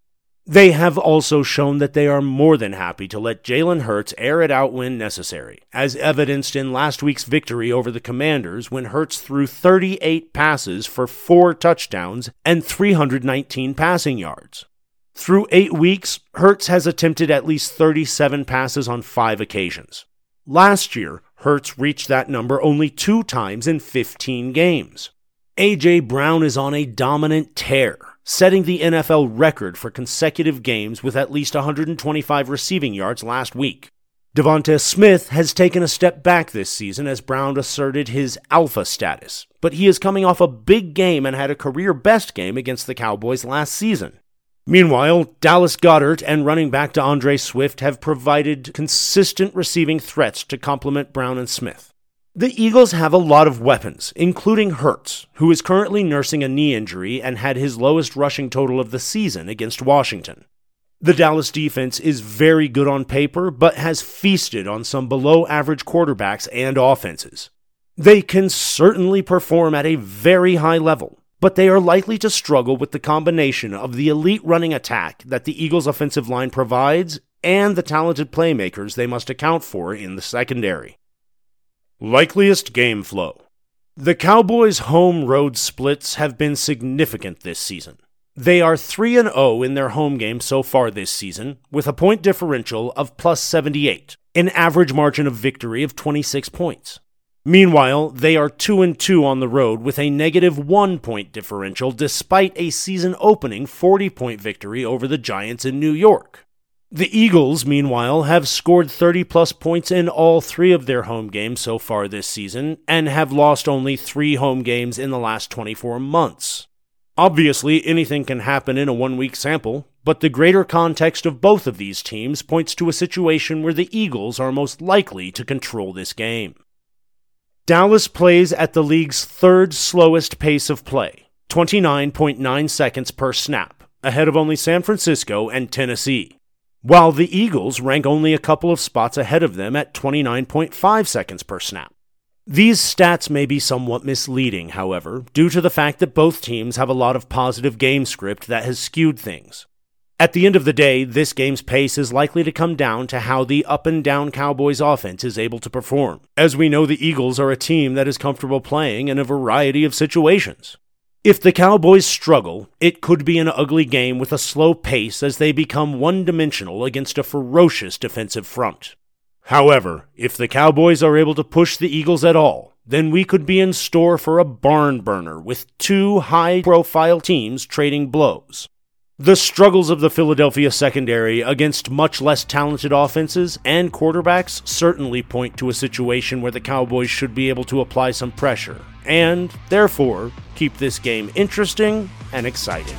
They have also shown that they are more than happy to let Jalen Hurts air it out when necessary, as evidenced in last week's victory over the Commanders when Hurts threw 38 passes for four touchdowns and 319 passing yards. Through eight weeks, Hurts has attempted at least 37 passes on five occasions. Last year, Hurts reached that number only two times in 15 games. A.J. Brown is on a dominant tear, setting the NFL record for consecutive games with at least 125 receiving yards last week. Devonta Smith has taken a step back this season as Brown asserted his alpha status, but he is coming off a big game and had a career best game against the Cowboys last season. Meanwhile, Dallas Goedert and running back D'Andre Swift have provided consistent receiving threats to complement Brown and Smith. The Eagles have a lot of weapons, including Hurts, who is currently nursing a knee injury and had his lowest rushing total of the season against Washington. The Dallas defense is very good on paper, but has feasted on some below average quarterbacks and offenses. They can certainly perform at a very high level, but they are likely to struggle with the combination of the elite running attack that the Eagles' offensive line provides and the talented playmakers they must account for in the secondary. Likeliest game flow. The Cowboys' home road splits have been significant this season. They are 3 0 in their home games so far this season, with a point differential of plus 78, an average margin of victory of 26 points. Meanwhile, they are 2 and 2 on the road with a negative 1 point differential despite a season opening 40 point victory over the Giants in New York. The Eagles, meanwhile, have scored 30 plus points in all three of their home games so far this season and have lost only three home games in the last 24 months. Obviously, anything can happen in a one week sample, but the greater context of both of these teams points to a situation where the Eagles are most likely to control this game. Dallas plays at the league's third slowest pace of play, 29.9 seconds per snap, ahead of only San Francisco and Tennessee, while the Eagles rank only a couple of spots ahead of them at 29.5 seconds per snap. These stats may be somewhat misleading, however, due to the fact that both teams have a lot of positive game script that has skewed things. At the end of the day, this game's pace is likely to come down to how the up and down Cowboys offense is able to perform, as we know the Eagles are a team that is comfortable playing in a variety of situations. If the Cowboys struggle, it could be an ugly game with a slow pace as they become one dimensional against a ferocious defensive front. However, if the Cowboys are able to push the Eagles at all, then we could be in store for a barn burner with two high profile teams trading blows. The struggles of the Philadelphia secondary against much less talented offenses and quarterbacks certainly point to a situation where the Cowboys should be able to apply some pressure, and, therefore, keep this game interesting and exciting.